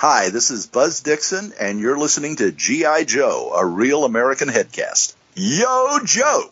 Hi, this is Buzz Dixon, and you're listening to G.I. Joe, a real American headcast. Yo, Joe!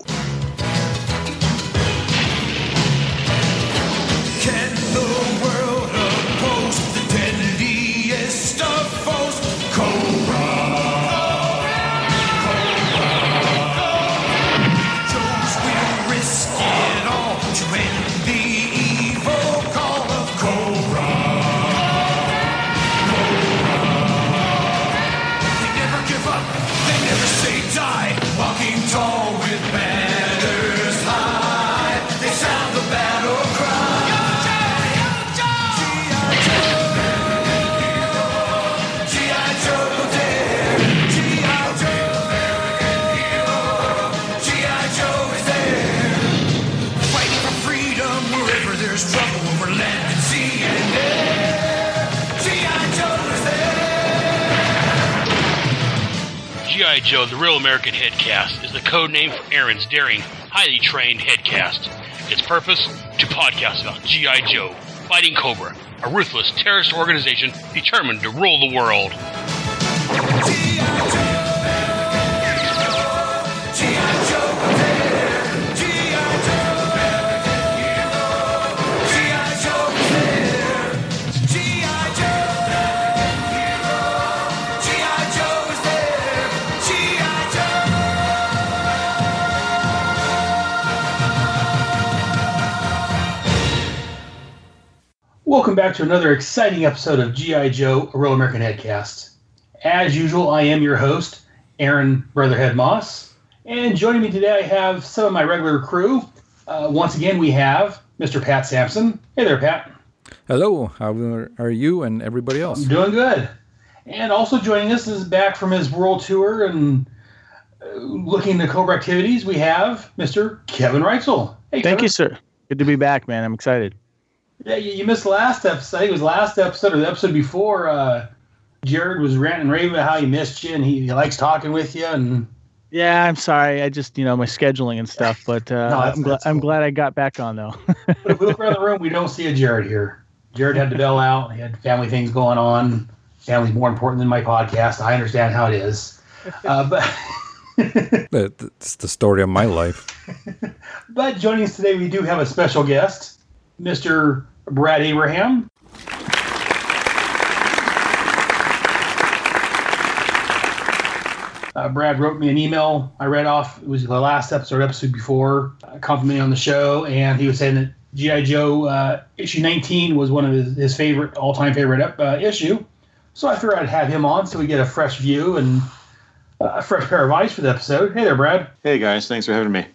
Joe, the Real American Headcast, is the code name for Aaron's daring, highly trained headcast. Its purpose? To podcast about G.I. Joe, Fighting Cobra, a ruthless terrorist organization determined to rule the world. Welcome back to another exciting episode of G.I. Joe, a Real American Headcast. As usual, I am your host, Aaron Brotherhead Moss. And joining me today, I have some of my regular crew. Uh, once again, we have Mr. Pat Sampson. Hey there, Pat. Hello, how are you and everybody else? I'm doing good. And also joining us is back from his world tour and uh, looking to Cobra activities, we have Mr. Kevin Reitzel. Hey, Thank Kevin. you, sir. Good to be back, man. I'm excited. Yeah, you, you missed last episode. I think it was last episode or the episode before. Uh, Jared was ranting and raving about how he missed you and he, he likes talking with you. And Yeah, I'm sorry. I just, you know, my scheduling and stuff, but uh, No, I'm, glad that's I'm glad I got back on, though. but if we look around the room, we don't see a Jared here. Jared had to bail out. He had family things going on. Family's more important than my podcast. I understand how it is. Uh, but It's the story of my life. but joining us today, we do have a special guest, Mr. Brad Abraham. Uh, Brad wrote me an email. I read off. It was the last episode, episode before, uh, complimenting on the show, and he was saying that GI Joe uh, issue 19 was one of his, his favorite, all-time favorite uh, issue. So I figured I'd have him on so we get a fresh view and uh, a fresh pair of eyes for the episode. Hey there, Brad. Hey guys, thanks for having me.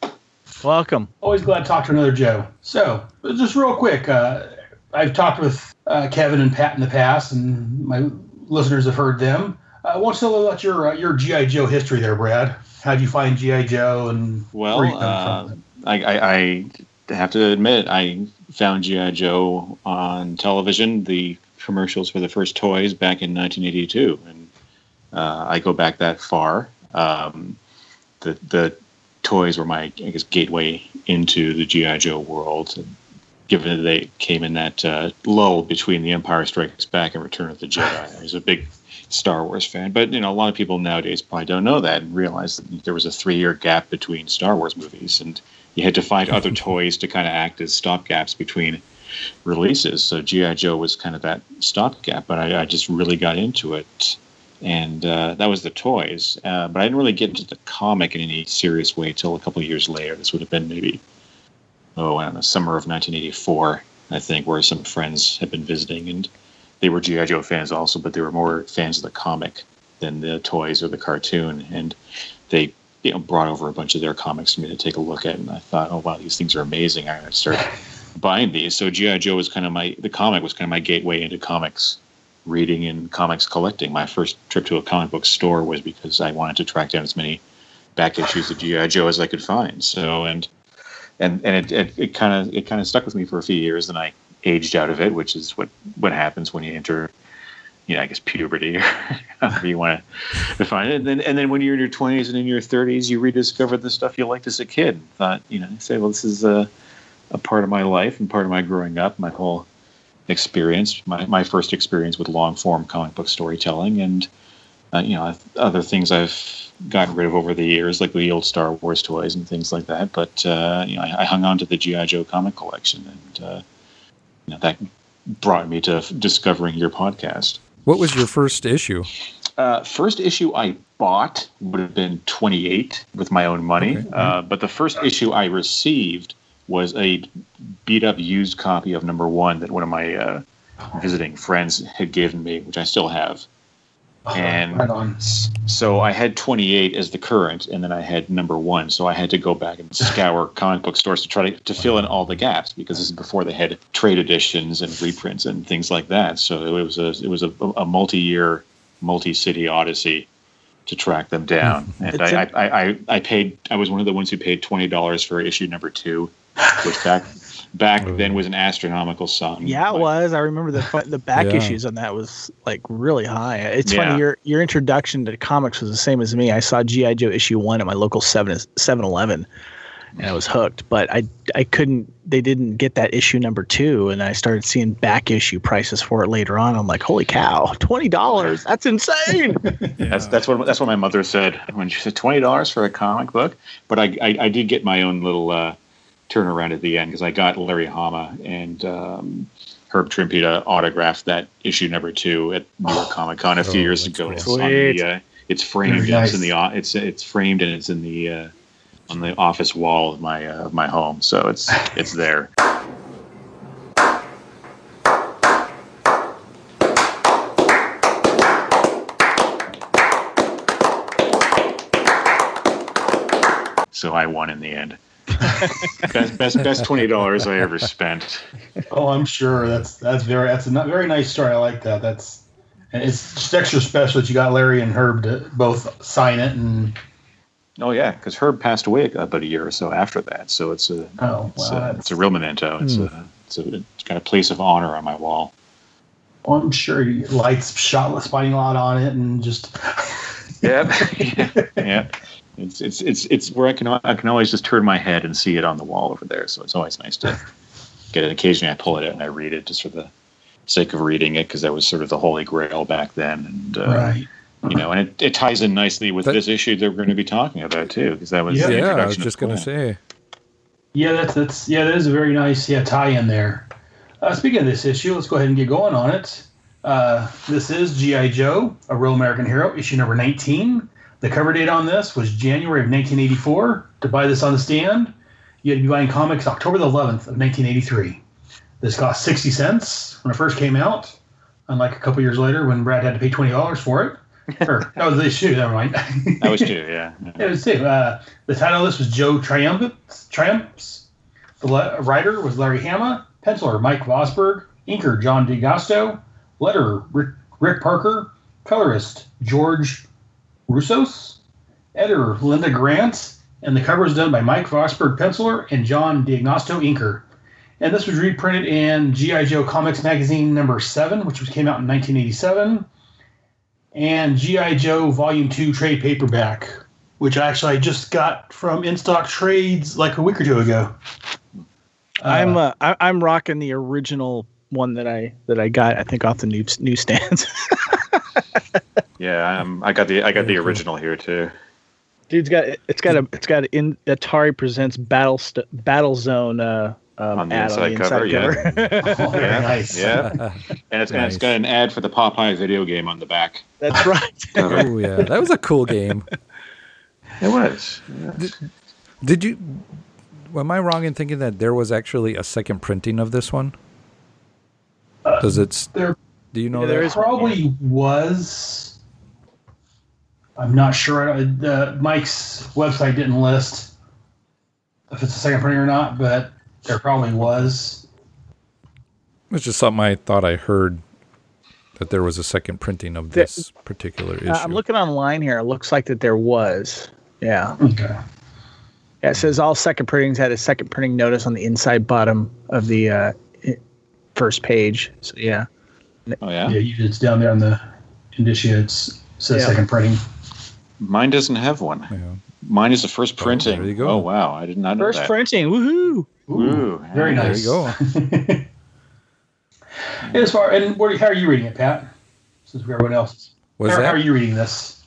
Welcome. Always glad to talk to another Joe. So, just real quick, uh, I've talked with uh, Kevin and Pat in the past, and my listeners have heard them. Uh, I want to tell about your uh, your GI Joe history there, Brad. How'd you find GI Joe, and Well, where you come uh, from? I, I, I have to admit, I found GI Joe on television. The commercials for the first toys back in 1982, and uh, I go back that far. Um, the the toys were my I guess gateway into the GI Joe world. Given that they came in that uh, lull between The Empire Strikes Back and Return of the Jedi, I was a big Star Wars fan. But you know, a lot of people nowadays probably don't know that and realize that there was a three-year gap between Star Wars movies, and you had to find other toys to kind of act as stopgaps between releases. So GI Joe was kind of that stopgap, but I, I just really got into it, and uh, that was the toys. Uh, but I didn't really get into the comic in any serious way until a couple of years later. This would have been maybe oh, I don't know, summer of 1984, I think, where some friends had been visiting, and they were GI Joe fans also, but they were more fans of the comic than the toys or the cartoon, and they you know brought over a bunch of their comics for me to take a look at, and I thought, oh wow, these things are amazing. I'm gonna start buying these. So GI Joe was kind of my the comic was kind of my gateway into comics reading and comics collecting. My first trip to a comic book store was because I wanted to track down as many back issues of GI Joe as I could find. So and and and it it kind of it kind of stuck with me for a few years. and I aged out of it, which is what what happens when you enter, you know, I guess puberty or you want to define it. And then and then when you're in your 20s and in your 30s, you rediscover the stuff you liked as a kid. Thought you know, say, well, this is a a part of my life and part of my growing up. My whole experience, my, my first experience with long form comic book storytelling, and uh, you know other things I've gotten rid of over the years, like the old Star Wars toys and things like that. But uh, you know, I, I hung on to the GI Joe comic collection, and uh, you know that brought me to f- discovering your podcast. What was your first issue? Uh, first issue I bought would have been 28 with my own money, Okay. uh, but the first issue I received was a beat up used copy of number one that one of my uh, visiting friends had given me, which I still have. Uh-huh. And right so I had 28 as the current, and then I had number one. So I had to go back and scour comic book stores to try to, to fill in all the gaps because this is before they had trade editions and reprints and things like that. So it was a it was a, a multi-year, multi-city odyssey to track them down. Hmm. And It's I, a- I, I, I paid. I was one of the ones who paid twenty dollars for issue number two, which back back then was an astronomical sum. Yeah, it Like, was. I remember the the back Yeah. issues on that was like really high. It's Yeah. funny your your introduction to comics was the same as me. I saw GI Joe issue one at my local 7 7-Eleven, and I was hooked. But I I couldn't. They didn't get that issue number two, and I started seeing back issue prices for it later on. I'm like, holy cow, twenty dollars! That's insane. That's that's what that's what my mother said when she said twenty dollars for a comic book. But I, I I did get my own little uh, turnaround at the end because I got Larry Hama and um, Herb Trimpe to autograph that issue number two at New York Comic Con a few Oh, years ago. cool. It's on the uh, it's framed. Very and It's in the it's it's framed and it's in the uh, on the office wall of my uh, of my home. So it's it's there. So I won in the end. best best best twenty dollars I ever spent. Oh, I'm sure that's that's very that's a not, very nice story. I like that. That's and it's just extra special that you got Larry and Herb to both sign it and Oh yeah, because Herb passed away about a year or so after that. So it's a oh it's, wow, a, it's a real memento. It's hmm. a it's, a, it's got a place of honor on my wall. well, I'm sure you lights shot spotting a lot on it and just Yeah, yeah. It's it's it's it's where I can I can always just turn my head and see it on the wall over there. So it's always nice to get it. Occasionally, I pull it out and I read it just for the sake of reading it because that was sort of the holy grail back then. And uh, right. you know, and it, it ties in nicely with That- this issue that we're going to be talking about too, because that was Yeah. the Yeah, I was just gonna say. Yeah, that's that's yeah, that is a very nice yeah tie in there. Uh, speaking of this issue, let's go ahead and get going on it. Uh, this is GI Joe, a real American hero, issue number 19. The cover date on this was January of 1984. To buy this on the stand, you had to be buying comics October the 11th of 1983. This cost 60 cents when it first came out, unlike a couple years later when Brad had to pay $20 for it. or, that was the issue, never mind. That was two, yeah. It was too. Uh, the title of this was Joe Triumphant, Triumphs. The le- writer was Larry Hama. Penciler Mike Vosburg. Inker John D'Agostino. Letterer Rick, Rick Parker. Colorist George Roussos. Editor Linda Grant. And the cover is done by Mike Vosburg, penciler, and John D'Agostino, inker. And this was reprinted in G.I. Joe Comics Magazine number 7, which came out in 1987 and GI Joe Volume Two trade paperback, which I actually I just got from In Stock Trades like a week or two ago. I'm uh, I, I'm rocking the original one that I that I got. I think off the news newsstands. Yeah, um, I got the I got the Very cool. original here too. Dude's got it's got a it's got in Atari presents Battle St- Battle Zone uh, um, On the ad inside cover, yeah. Oh, very Yeah, nice. Yeah, and it's and it's Nice. got an ad for the Popeye video game on the back. That's right. Oh yeah, that was a cool game. it was. Did you? Am I wrong in thinking that there was actually a second printing of this one? Does it? s- There, Do you know Yeah, there that? is- probably was. I'm not sure. Uh, The Mike's website didn't list if it's a second printing or not, but there probably was. It's just something I thought I heard that there was a second printing of There- this particular issue. Uh, I'm looking online here. It looks like that there was. Yeah. Okay. Yeah, it says all second printings had a second printing notice on the inside bottom of the uh, first page. So yeah. Oh yeah. Yeah, it's down there on the indicia. It's says Yeah. second printing. Mine doesn't have one. Yeah. Mine is the first Oh, printing. there you go. Oh wow, I did not know First that. printing. Woohoo! Ooh, Very yeah. There nice. you go. As far and what, how are you reading it, Pat? Since everyone else, is- Was how, that? how are you reading this?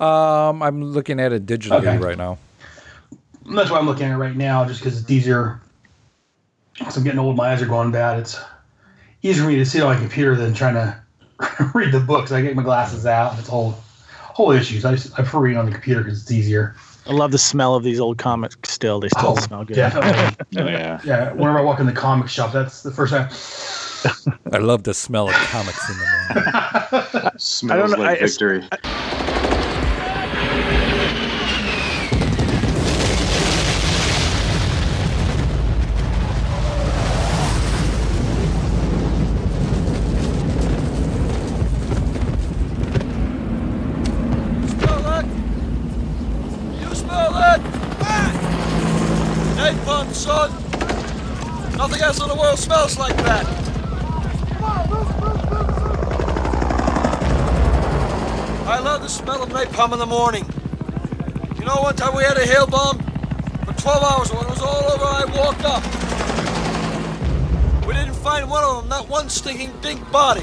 Um, I'm looking at it digitally Okay. right now. That's why I'm looking at it right now, just because it's easier. As I'm getting old, my eyes are going bad. It's easier for me to see it on my computer than trying to read the books. I get my glasses out. It's whole whole issues. I just I prefer reading on the computer because it's easier. I love the smell of these old comics. Still, they still oh, smell good. definitely. Oh, yeah. yeah, whenever I walk in the comic shop, that's the first time. I love the smell of comics in the morning. Smells know, like I- victory. Smell time we had a hail bomb for 12 hours. When it was all over, I walked up. We didn't find one of them, not one stinking dink body.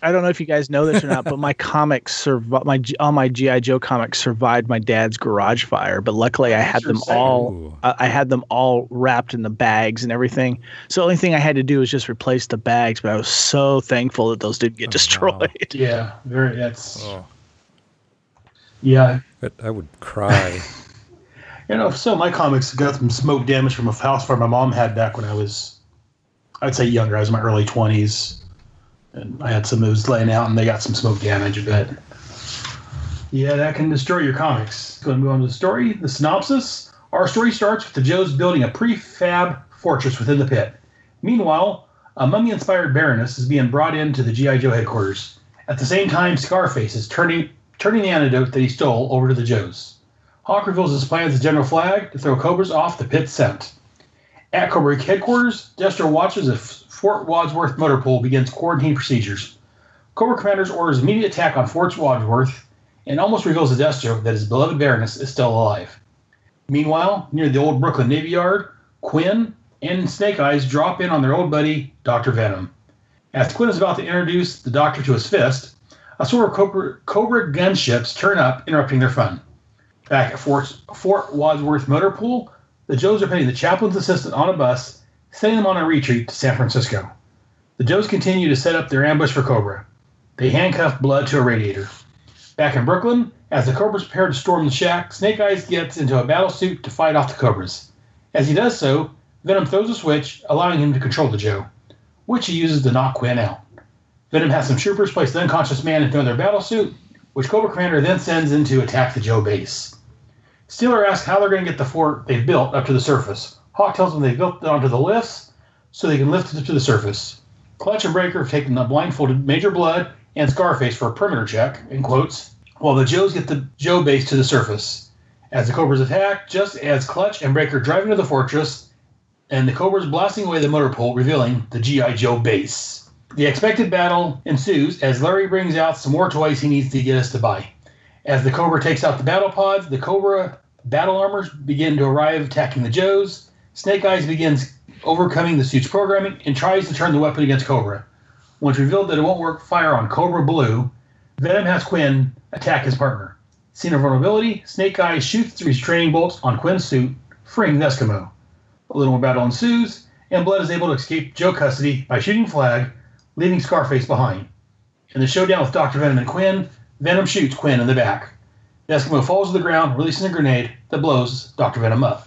I don't know if you guys know this or not, but my comics survived. My all my GI Joe comics survived my dad's garage fire, but luckily I had them all. Uh, I had them all wrapped in the bags and everything. So the only thing I had to do was just replace the bags. But I was so thankful that those didn't get Oh, wow. destroyed. Yeah, very. That's Oh, yeah. I, I would cry. You know, so my comics got some smoke damage from a house fire my mom had back when I was, I'd say younger. I was in my early twenties, and I had some of those laying out, and they got some smoke damage. But yeah, that can destroy your comics. Going to move on to the story. The synopsis: Our story starts with the Joes building a prefab fortress within the pit. Meanwhile, a mummy-inspired Baroness is being brought into the GI Joe headquarters. At the same time, Scarface is turning turning the antidote that he stole over to the Joes. Hawk reveals his plans to General Flag to throw Cobras off the pit scent. At Cobra Headquarters, Destro watches as Fort Wadsworth Motor Pool begins quarantine procedures. Cobra Commander's orders immediate attack on Fort Wadsworth and almost reveals to Destro that his beloved Baroness is still alive. Meanwhile, near the old Brooklyn Navy Yard, Kwinn and Snake Eyes drop in on their old buddy, Dr. Venom. As Kwinn is about to introduce the doctor to his fist, a sort of Cobra, Cobra gunships turn up, interrupting their fun. Back at Fort, Fort Wadsworth Motor Pool, the Joes are putting the chaplain's assistant on a bus, sending them on a retreat to San Francisco. The Joes continue to set up their ambush for Cobra. They handcuff Blood to a radiator. Back in Brooklyn, as the Cobras prepare to storm the shack, Snake Eyes gets into a battle suit to fight off the Cobras. As he does so, Venom throws a switch, allowing him to control the Joe, which he uses to knock Kwinn out. Venom has some troopers place the unconscious man into another battle suit, which Cobra Commander then sends in to attack the Joe base. Steeler asks how they're going to get the fort they've built up to the surface. Hawk tells them they built it onto the lifts so they can lift it up to the surface. Clutch and Breaker have taken the blindfolded Major Blood and Scarface for a perimeter check, in quotes, while the Joes get the Joe base to the surface. As the Cobras attack, just as Clutch and Breaker drive into the fortress, and the Cobras blasting away the motor pole, revealing the G.I. Joe base. The expected battle ensues as Larry brings out some more toys he needs to get us to buy. As the Cobra takes out the battle pods, the Cobra battle armors begin to arrive, attacking the Joes. Snake Eyes begins overcoming the suit's programming and tries to turn the weapon against Cobra. Once revealed that it won't work fire on Cobra Blue, Venom has Kwinn attack his partner. Seen a vulnerability, Snake Eyes shoots the restraining bolts on Kwinn's suit, freeing the Eskimo. A little more battle ensues, and Blood is able to escape Joe custody by shooting Flag, leaving Scarface behind. In the showdown with Dr. Venom and Kwinn, Venom shoots Kwinn in the back. The Eskimo falls to the ground, releasing a grenade that blows Dr. Venom up.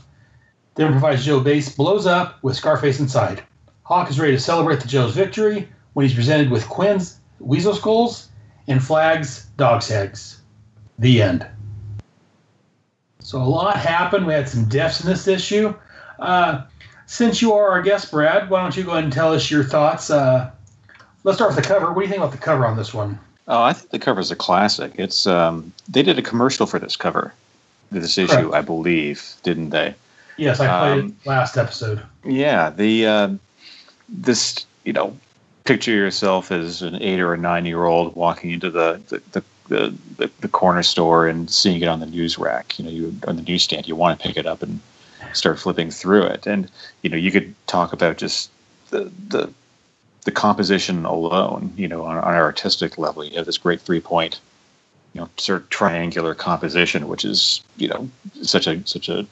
Then provides Joe base blows up with Scarface inside. Hawk is ready to celebrate the Joe's victory when he's presented with Kwinn's Weasel Skulls and Flag's Dog Tags. The end. So a lot happened. We had some deaths in this issue. Uh, since you are our guest, Brad, why don't you go ahead and tell us your thoughts? Uh, let's start with the cover. What do you think about the cover on this one? Oh, I think the cover is a classic. It's um, they did a commercial for this cover, this issue, Correct. I believe, didn't they? Yes, I played Um, it last episode. Yeah, the uh, this you know, picture yourself as an eight or a nine year old walking into the the, the the, the the corner store and seeing it on the news rack. You know, you on the newsstand, you want to pick it up and start flipping through it, and you know, you could talk about just the the the composition alone, you know, on, on our artistic level, you have this great three point, you know, sort of triangular composition, which is you know such a such a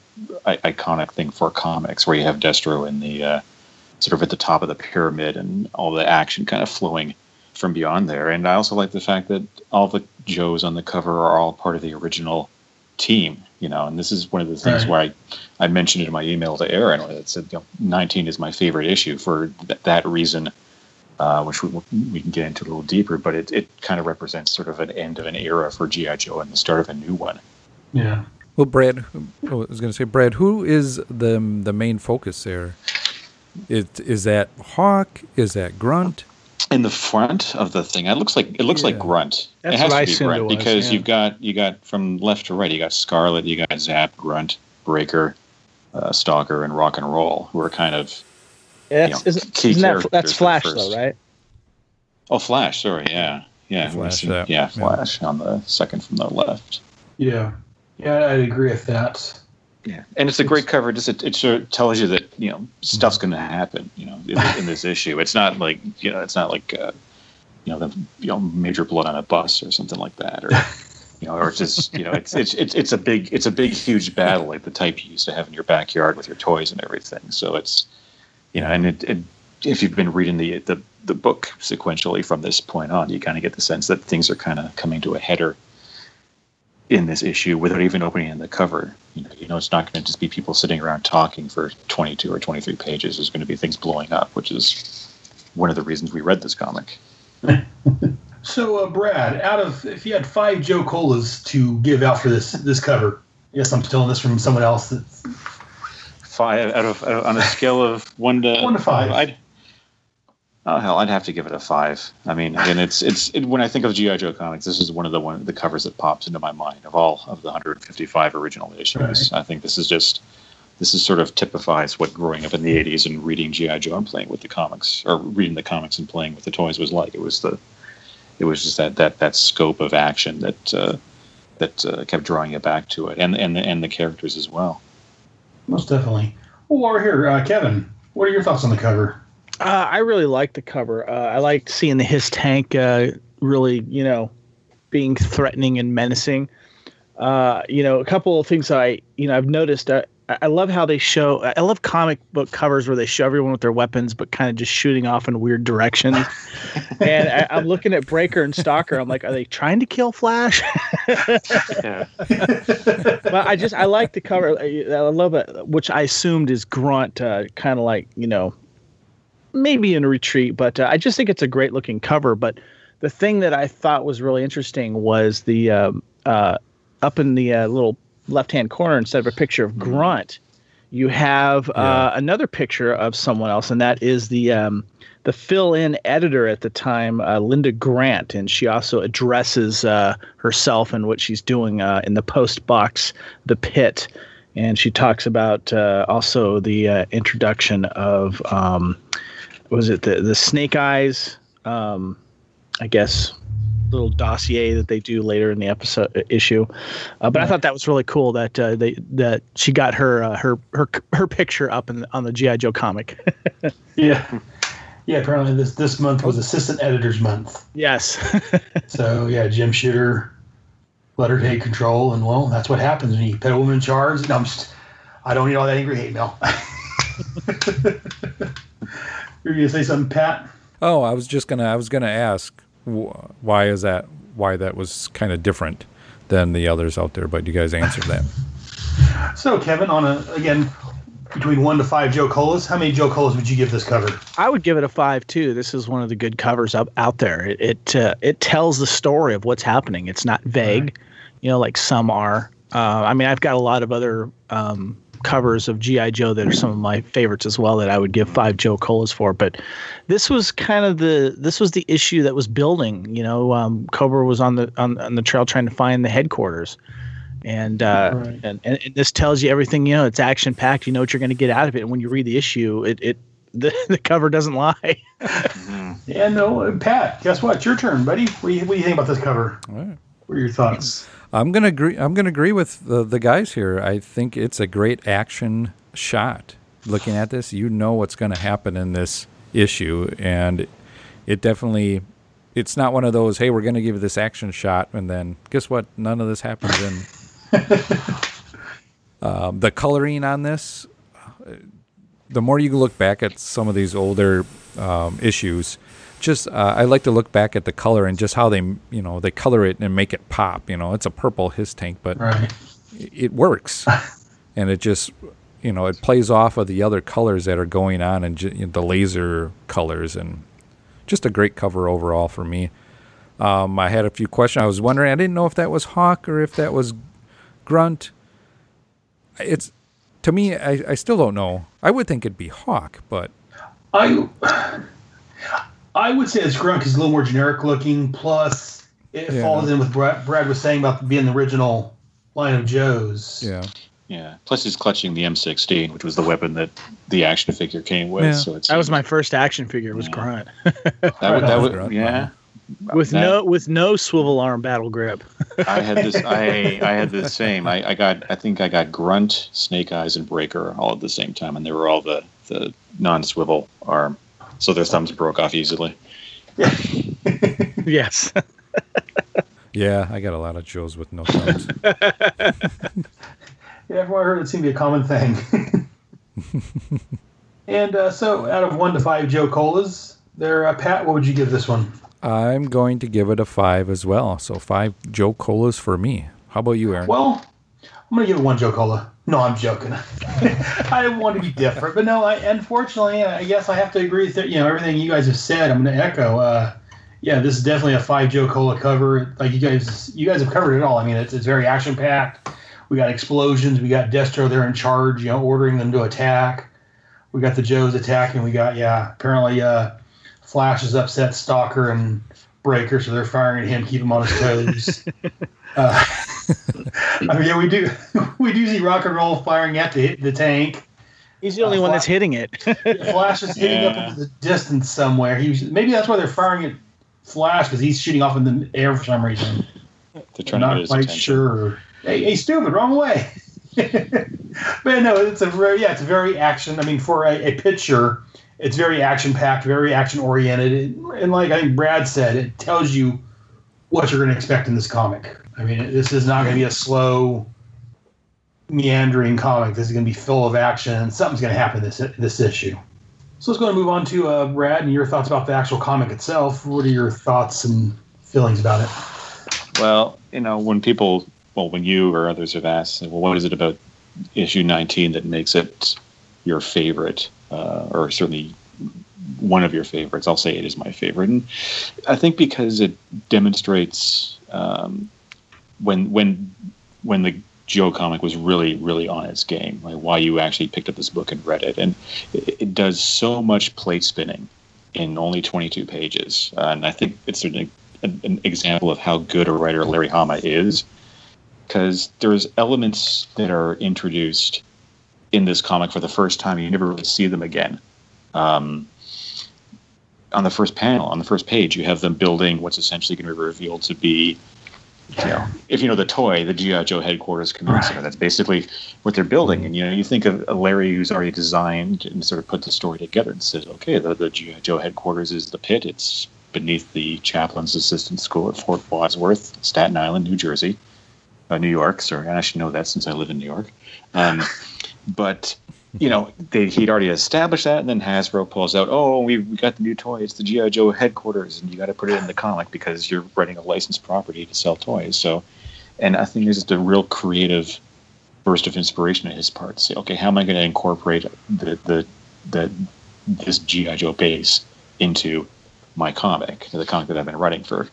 I- iconic thing for comics, where you have Destro in the uh, sort of at the top of the pyramid and all the action kind of flowing from beyond there. And I also like the fact that all the Joes on the cover are all part of the original team, you know, and this is one of the things Right. where I, I mentioned it in my email to Aaron, that said, you know, 19 is my favorite issue for th- that reason, uh, which we, we can get into a little deeper, but it, it kind of represents sort of an end of an era for G.I. Joe and the start of a new one. Yeah. Well, Brad, who- I was going to say, Brad, who is the the main focus there? Is is that Hawk? Is that Grunt? in the front of the thing, it looks like it looks like Grunt. That's it has what to be assumed Grunt was, because yeah. you've got you got from left to right, you got Scarlett, you got Zap, Grunt, Breaker, uh, Stalker, and Rock and Roll, who are kind of That's, know, isn't, key isn't that, that's Flash though, right? oh Flash. Sorry, yeah, yeah, Flash, yeah, yeah. yeah, Flash on the second from the left. Yeah. Yeah, I'd agree with that. Yeah, and it's a great cover. Just it, it sort of tells you that you know stuff's going to happen. You know, in, in this issue, it's not like you know, it's not like uh, you know the you know major blood on a bus or something like that, or you know, or just you know, it's it's it's it's a big it's a big huge battle like the type you used to have in your backyard with your toys and everything. So it's you know, and it, it if you've been reading the the the book sequentially from this point on, you kind of get the sense that things are kind of coming to a header in this issue without even opening the cover. You know, you know it's not going to just be people sitting around talking for 22 or 23 pages. There's going to be things blowing up, which is one of the reasons we read this comic. So, uh, Brad, out of if you had five Joe Colas to give out for this this cover, yes, I'm stealing this from someone else. That's, Five out of, out of on a scale of one to One to five. I'd, oh hell, I'd have to give it a five. I mean, again, it's it's it, when I think of GI Joe comics, this is one of the one the covers that pops into my mind of all of the 155 original issues. I think this is just this is sort of typifies what growing up in the 80s and reading GI Joe and playing with the comics or reading the comics and playing with the toys was like. It was the it was just that that that scope of action that uh, that uh, kept drawing you back to it, and and and the characters as well. Most definitely. Well, while we're here, uh, Kevin, what are your thoughts on the cover? Uh, I really like the cover. Uh, I liked seeing the HISS tank uh, really, you know, being threatening and menacing. Uh, you know, a couple of things I, you know, I've noticed. I I love how they show. I love comic book covers where they show everyone with their weapons, but kind of just shooting off in weird directions. and I, I'm looking at Breaker and Stalker. I'm like, are they trying to kill Flash? Yeah. but I just I like the cover. I I love it, which I assumed is Grunt, uh, kind of like you know, maybe in a retreat. But uh, I just think it's a great looking cover. But the thing that I thought was really interesting was the um, uh, up in the uh, little left hand corner instead of a picture of Grunt, you have uh, another picture of someone else, and that is the um, the fill-in editor at the time, uh, Linda Grant, and she also addresses uh, herself and what she's doing uh, in the post box, The Pit, and she talks about uh, also the uh, introduction of um, was it the the Snake Eyes, um, I guess, little dossier that they do later in the episode issue. Uh, but I thought that was really cool that uh, they that she got her uh, her her her picture up in, on the GI Joe comic. Yeah. Yeah, apparently this this month was Assistant Editors Month. yes. So yeah, Jim Shooter let her take control, and well, that's what happens when you put a woman in charge. And I'm just, I don't need all that angry hate mail. You're gonna say something, Pat? Oh, I was just gonna. I was gonna ask wh- why is that? Why that was kind of different than the others out there, but you guys answered that. So Kevin, on a again between one to five Joe Colas, how many Joe Colas would you give this cover? I would give it a five too. This is one of the good covers up out there. It it, uh, it tells the story of what's happening. It's not vague, you know, like some are. Uh, I mean, I've got a lot of other um, covers of GI Joe that are some of my favorites as well that I would give five Joe Colas for. But this was kind of the this was the issue that was building. You know, um, Cobra was on the on, on the trail trying to find the headquarters. And, uh, Right. and and and this tells you everything. You know, it's action packed. You know what you're going to get out of it. And when you read the issue, it it the, the cover doesn't lie. Yeah, no, Pat. Guess what? It's your turn, buddy. What do you, what do you think about this cover? All right. What are your thoughts? I'm gonna agree. I'm gonna agree with the the guys here. I think it's a great action shot. Looking at this, you know what's going to happen in this issue, and it definitely it's not one of those hey we're going to give you this action shot and then guess what none of this happens in um, the coloring on this uh, the more you look back at some of these older um, issues just uh, i like to look back at the color and just how they you know they color it and make it pop you know? It's a purple HISS tank but Right. it works. And it just you know it plays off of the other colors that are going on and you know, the laser colors and just a great cover overall for me. Um, i had a few questions. I was wondering i didn't know if that was hawk or if that was grunt. It's to me i, I still don't know. I would think it'd be hawk but I I would say it's Grunt because it's a little more generic looking. Plus, it Yeah. falls in with Brad, Brad was saying about being the original line of Joe's. yeah Yeah. Plus, he's clutching the M16, which was the weapon that the action figure came with. Yeah. So it's That was my first action figure. Was Yeah. Grunt that, would- that would, Grunt, yeah. with That- no with no swivel arm battle grip. I had this. I I had the same. I, I got. I think I got Grunt, Snake Eyes, and Breaker all at the same time, and they were all the the non-swivel arm, so their thumbs broke off easily. yes. yeah i got a lot of joes with no thumbs Yeah, from what I heard, it seemed to be a common thing. and uh, so, out of one to five Joe Colas, there, uh, Pat, what would you give this one? i'm going to give it a five as well so five joe colas for me how about you aaron Well, I'm going to give it one Joe Cola. No, I'm joking. I want to be different, but no, I, unfortunately, I guess I have to agree with you know everything you guys have said. I'm going to echo. Uh, yeah, this is definitely a five Joe Cola cover. Like you guys, you guys have covered it all. I mean, it's, it's very action packed. We got explosions. We got Destro there in charge, you know, ordering them to attack. We got the Joes attacking. We got yeah, apparently uh, Flash is upset Stalker and Breaker, so they're firing at him, keep him on his toes. uh, I mean, yeah, we do we do see rock and roll firing at the the tank. He's the only Uh, one Fla- that's hitting it. Flash is hitting up Yeah. into the distance somewhere. He was, maybe that's why they're firing at Flash because he's shooting off in the air for some reason. They're I'm to get not his quite attention. sure. Hey, hey, stupid, wrong way. but no, it's a very yeah, it's very action. I mean, for a, a picture, it's very action packed, very action oriented, and like I think Brad said, it tells you what you're going to expect in this comic. I mean, this is not going to be a slow, meandering comic. This is going to be full of action, something's going to happen this this issue. So let's go and move on to uh, Brad and your thoughts about the actual comic itself. What are your thoughts and feelings about it? Well, you know, when people, well, when you or others have asked, well, what is it about issue 19 that makes it your favorite, uh, or certainly one of your favorites? I'll say it is my favorite, and I think because it demonstrates um, when when when the Joe comic was really really on its game, like why you actually picked up this book and read it, and it, it does so much plate spinning in only 22 pages, uh, and I think it's an an, an example of how good a writer Larry Hama is, because there's elements that are introduced in this comic for the first time. You never really see them again. Um, on the first panel, on the first page, you have them building what's essentially going to be revealed to be, you know, if you know the toy, the GI Joe headquarters command center. That's basically what they're building. And you know, you think of Larry who's already designed and sort of put the story together and says, okay, the, the GI Joe headquarters is the pit. It's beneath the chaplain's assistant school at Fort Wadsworth, Staten Island, New Jersey, uh, New York. Sorry, I should know that since I live in New York. Um, but you know, they, he'd already established that, and then Hasbro pulls out, "Oh, we, we got the new toy. It's the GI Joe headquarters, and you got to put it in the comic because you're writing a licensed property to sell toys." So, and I think there's just a real creative burst of inspiration on his part to say, "Okay, how am I going to incorporate the the the this GI Joe base into my comic, the comic that I've been writing for,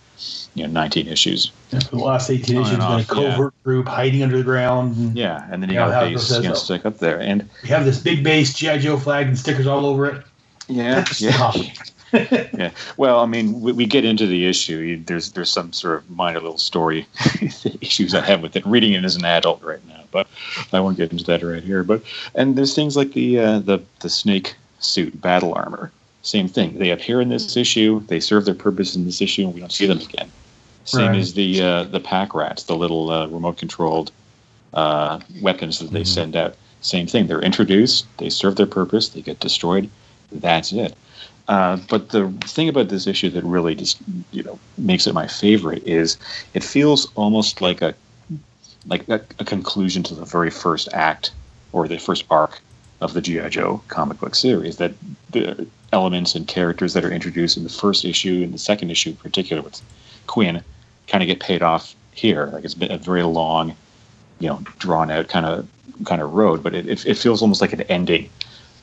you know, 19 issues." For the last 18 On issues, been a off, yeah. covert group hiding under the ground. And Yeah, and then you Yeah, got a base you know, stick up there, and We have this big base GI Joe flag and stickers all over it. yeah, Stop. yeah. Well, I mean, we, we get into the issue. You, there's there's some sort of minor little story issues I have with it. Reading it as an adult right now, but I won't get into that right here. But and there's things like the uh, the the snake suit battle armor. Same thing. They appear in this issue. They serve their purpose in this issue, and we don't see them again. Same Right. as the uh, the pack rats, the little uh, remote controlled uh, weapons that they send out. Same thing. They're introduced. They serve their purpose. They get destroyed. That's it. Uh, but the thing about this issue that really just you know makes it my favorite is it feels almost like a like a, a conclusion to the very first act or the first arc of the GI Joe comic book series. That the elements and characters that are introduced in the first issue and the second issue, in particular with Kwinn, kind of get paid off here. Like it's been a very long, you know, drawn out kind of kind of road, but it, it, feels almost like an ending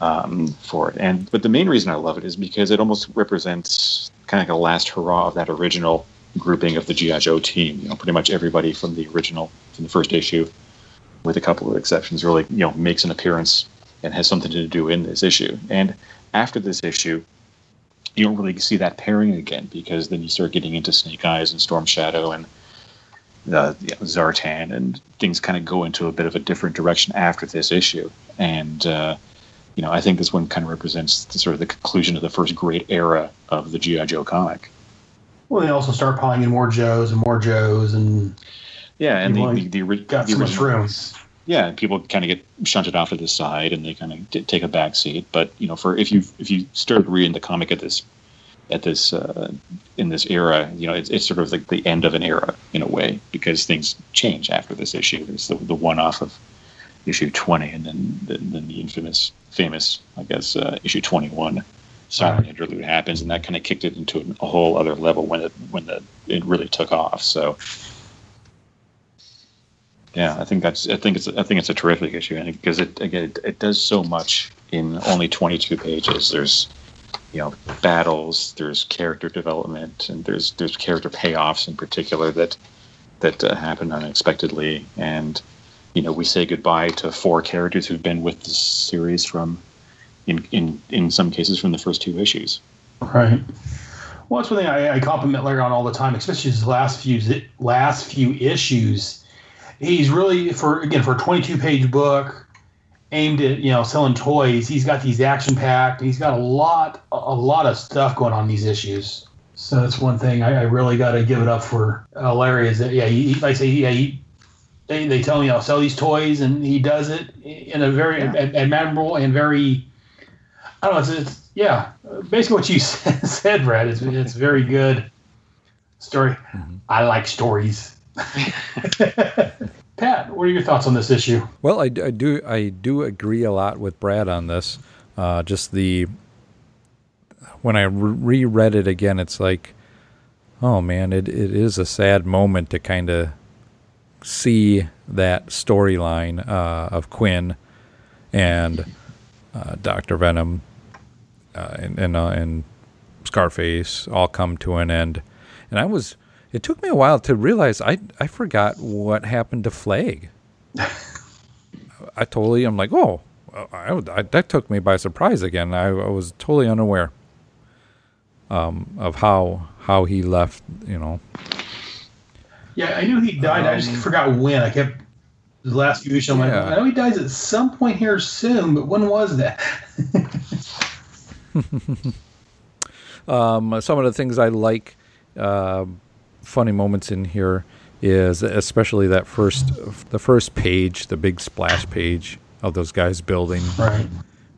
um, for it. And but the main reason I love it is because it almost represents kind of like a last hurrah of that original grouping of the GI Joe team. You know, pretty much everybody from the original from the first issue, with a couple of exceptions, really you know makes an appearance and has something to do in this issue. And after this issue, you don't really see that pairing again because then you start getting into Snake Eyes and Storm Shadow and uh, you know, Zartan, and things kind of go into a bit of a different direction after this issue. And uh, you know, I think this one kind of represents the, sort of the conclusion of the first great era of the GI Joe comic. Well, they also start piling in more Joes and more Joes, and Yeah, and the People the, the, ori- got the so much room. Yeah, people kind of get shunted off to the side, and they kind of d- take a back seat. But you know, for if you if you started reading the comic at this at this uh, in this era, you know, it's, it's sort of like the end of an era in a way because things change after this issue. There's the, the one off of issue 20, and then then, then the infamous famous, I guess, uh, issue 21 silent Right. interlude happens, and that kind of kicked it into a whole other level when it when the it really took off. So. Yeah, I think that's. I think it's. I think it's a terrific issue, and because it again, it, it does so much in only 22 pages. There's, you know, battles. There's character development, and there's there's character payoffs in particular that that uh, happen unexpectedly. And you know, we say goodbye to four characters who've been with the series from, in in in some cases, from the first two issues. Right. Well, that's one thing I, I compliment Larry on all the time, especially his last few last few issues. He's really for again for a 22 page book aimed at you know selling toys. He's got these action packed. He's got a lot a lot of stuff going on these issues. So that's one thing I, I really got to give it up for uh, Larry. Is that yeah? He, like I say, yeah, he, they they tell him you know sell these toys, and he does it in a very ad- admirable and very I don't know. It's, it's yeah, basically what you said, said Brad. It's it's very good story. I like stories. Pat, what are your thoughts on this issue? Well, I, I do I do agree a lot with Brad on this. Uh, just the when I re- reread it again, it's like, oh man, it, it is a sad moment to kind of see that storyline uh, of Kwinn and uh, Doctor Venom uh, and and, uh, and Scarface all come to an end, and I was. It took me a while to realize I I forgot what happened to Flag. I totally I'm like, oh, I, I- that took me by surprise again. I, I was totally unaware um, of how how he left. You know, Yeah, I knew he died. I just forgot when. I kept the last few issues. I'm like, I know he dies at some point here soon, but when was that? um, some of the things I like, uh, funny moments in here is especially that first the first page, the big splash page of those guys building. right.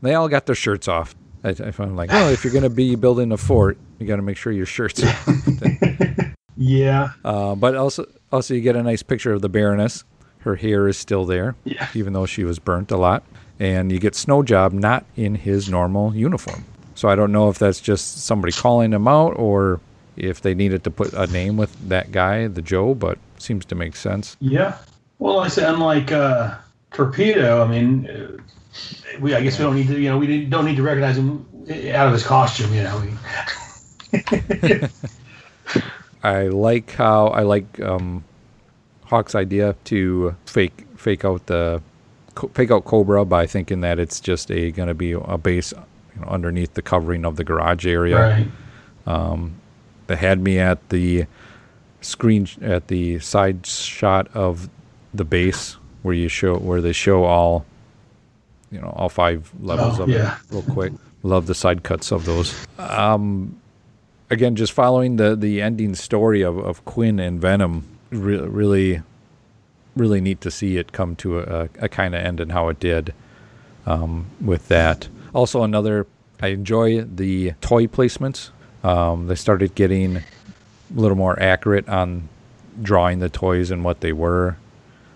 They all got their shirts off. I, I found like, oh, if you're gonna be building a fort, you got to make sure your shirts. Are Yeah. Uh, but also, also you get a nice picture of the Baroness. Her hair is still there, Yeah. even though she was burnt a lot. And you get Snow Job not in his normal uniform. So I don't know if that's just somebody calling him out or if they needed to put a name with that guy, the Joe, but seems to make sense. Yeah. Well, I said, unlike uh, Torpedo, I mean, uh, we I guess we don't need to, you know, we don't need to recognize him out of his costume, you know. I like how I like um, Hawk's idea to fake fake out the fake out Cobra by thinking that it's just a going to be a base you know, underneath the covering of the garage area. right. That had me at the screen at the side shot of the base where you show where they show all you know all five levels Oh, of yeah. it real quick love the side cuts of those um again just following the the ending story of, of kwinn and venom re- really really neat to see it come to a, a kind of end and how it did um, with that. Also, another I enjoy the toy placements. Um, they started getting a little more accurate on drawing the toys and what they were.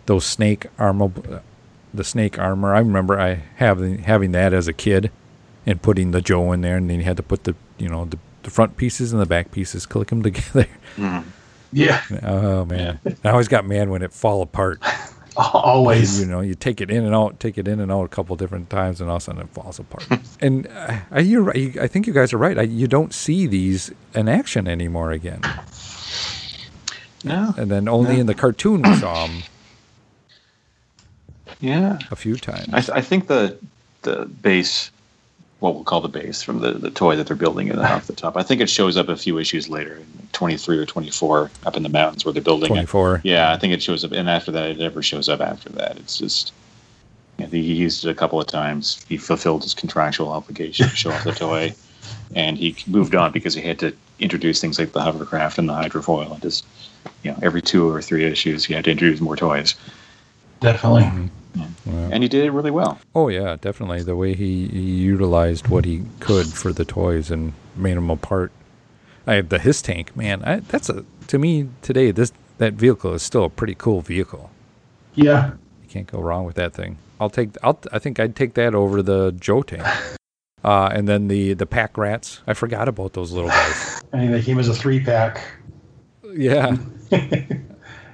Those snake armor, the snake armor. I remember I having having that as a kid, and putting the Joe in there, and then you had to put the you know the, the front pieces and the back pieces, click them together. Yeah, Oh man, I always got mad when it fall apart. always. You know, you take it in and out, take it in and out a couple different times, and all of a sudden it falls apart. and I, you're right. I think you guys are right. I, you don't see these in action anymore again. No. And then only in the cartoon we saw them Yeah. a few times. I, th- I think the the base, what we'll call the base from the, the toy that they're building in off the top. I think it shows up a few issues later, twenty three or twenty four, up in the mountains where they're building it. 24. Yeah, I think it shows up, and after that, it never shows up. After that, it's just. I think he used it a couple of times. He fulfilled his contractual obligation to show off the toy, and he moved on because he had to introduce things like the hovercraft and the hydrofoil. And just, you know, every two or three issues, he had to introduce more toys, Definitely. Mm-hmm. And he did it really well. Oh yeah, definitely. The way he, he utilized what he could for the toys and made them apart. I have the HISS tank, man. I, that's a to me today. This that vehicle is still a pretty cool vehicle. Yeah. You can't go wrong with that thing. I'll take. I'll. I think I'd take that over the Joe tank. Uh, and then the the pack rats. I forgot about those little guys. I mean, they came as a three pack, Yeah.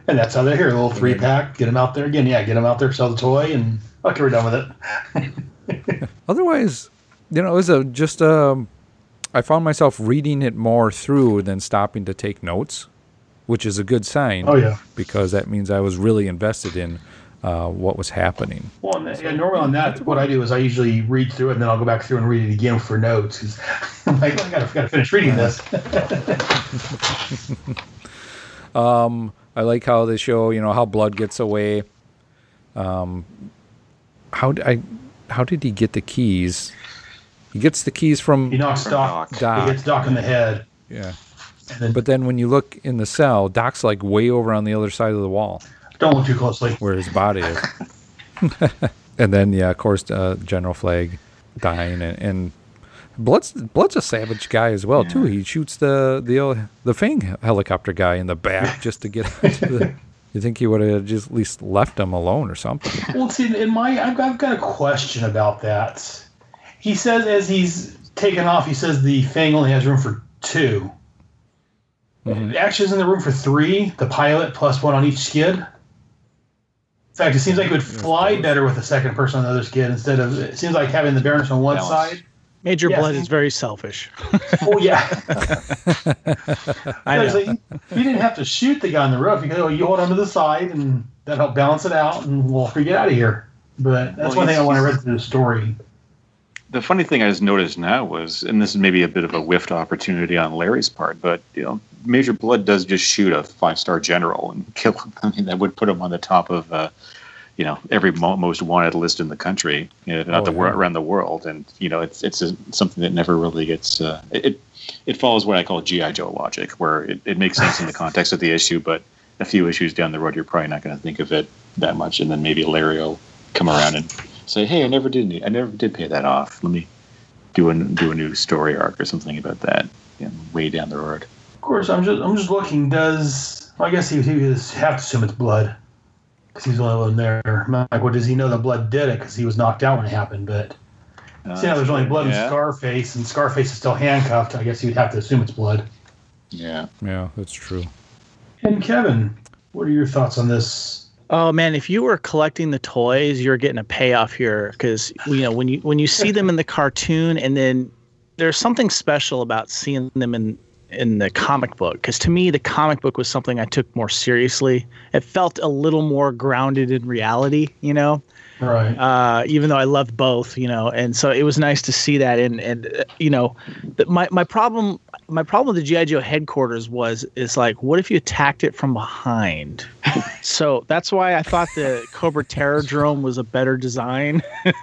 and that's how they're here. A little three pack. Get them out there again. Yeah, get them out there, sell the toy, and okay, we're done with it. Otherwise, you know, it was a just um. I found myself reading it more through than stopping to take notes, which is a good sign. Oh yeah. because that means I was really invested in uh, what was happening. Well, and, and normally on that, what I do is I usually read through it, and then I'll go back through and read it again for notes. 'cause I'm like, I gotta, gotta finish reading this. I like how they show, you know, how blood gets away. Um, how d- I, how did he get the keys? He gets the keys from He knocks Doc. Doc. He gets Doc in the head, yeah. and then But then when you look in the cell, Doc's like way over on the other side of the wall don't look too closely. where his body is. and then yeah, of course, uh, General Flag dying and, and Blood's Blood's a savage guy as well too. He shoots the the the Fang helicopter guy in the back just to get into the. You think he would have just at least left him alone or something? Well, see, in my, I've, I've got a question about that. He says as he's taken off, he says the Fang only has room for 2 mm-hmm. It actually is in the room for three. The pilot plus one on each skid. In fact, it seems like it would fly better with a second person on the other skid instead of. It seems like having the Baroness on one Balance. side. Major Yeah, Blood is very selfish. Oh yeah. I I know. like, you didn't have to shoot the guy on the roof. You go, you hold on to the side, and that help balance it out, and we'll get out of here. But that's Well, one thing I want to read through the story. The funny thing I just noticed now was, and this is maybe a bit of a whiffed opportunity on Larry's part, but you know, Major Blood does just shoot a five star general and kill him. I mean, that would put him on the top of, uh, you know, every mo- most wanted list in the country, you know, not Oh, the wor- yeah. around the world. And you know, it's it's a, something that never really gets. Uh, it it- it follows what I call GI Joe logic, where it, it makes sense in the context of the issue, but a few issues down the road, you're probably not going to think of it that much, and then maybe Larry will come around and say, "Hey, I never did. I never did pay that off. Let me." do a do a new story arc or something about that you know, way down the road. Of course, I'm just I'm just looking. Does well, I guess he, he would have to assume it's blood because he's the only one there. I'm Like, well, does he know the blood did it because he was knocked out when it happened? But Uh, see, now there's only blood yeah. in Scarface, and Scarface is still handcuffed. I guess you'd have to assume it's blood. Yeah, Yeah, that's true. And Kevin, what are your thoughts on this? Oh man, if you were collecting the toys, you're getting a payoff here because you know when you when you see them in the cartoon, and then there's something special about seeing them in in the comic book. Because to me, the comic book was something I took more seriously. It felt a little more grounded in reality, you know. Right. Uh, even though I loved both, you know, and so it was nice to see that. And and uh, you know, the, my my problem my problem with the GI Joe headquarters was is like, what if you attacked it from behind? so that's why I thought the Cobra Terrordrome was a better design.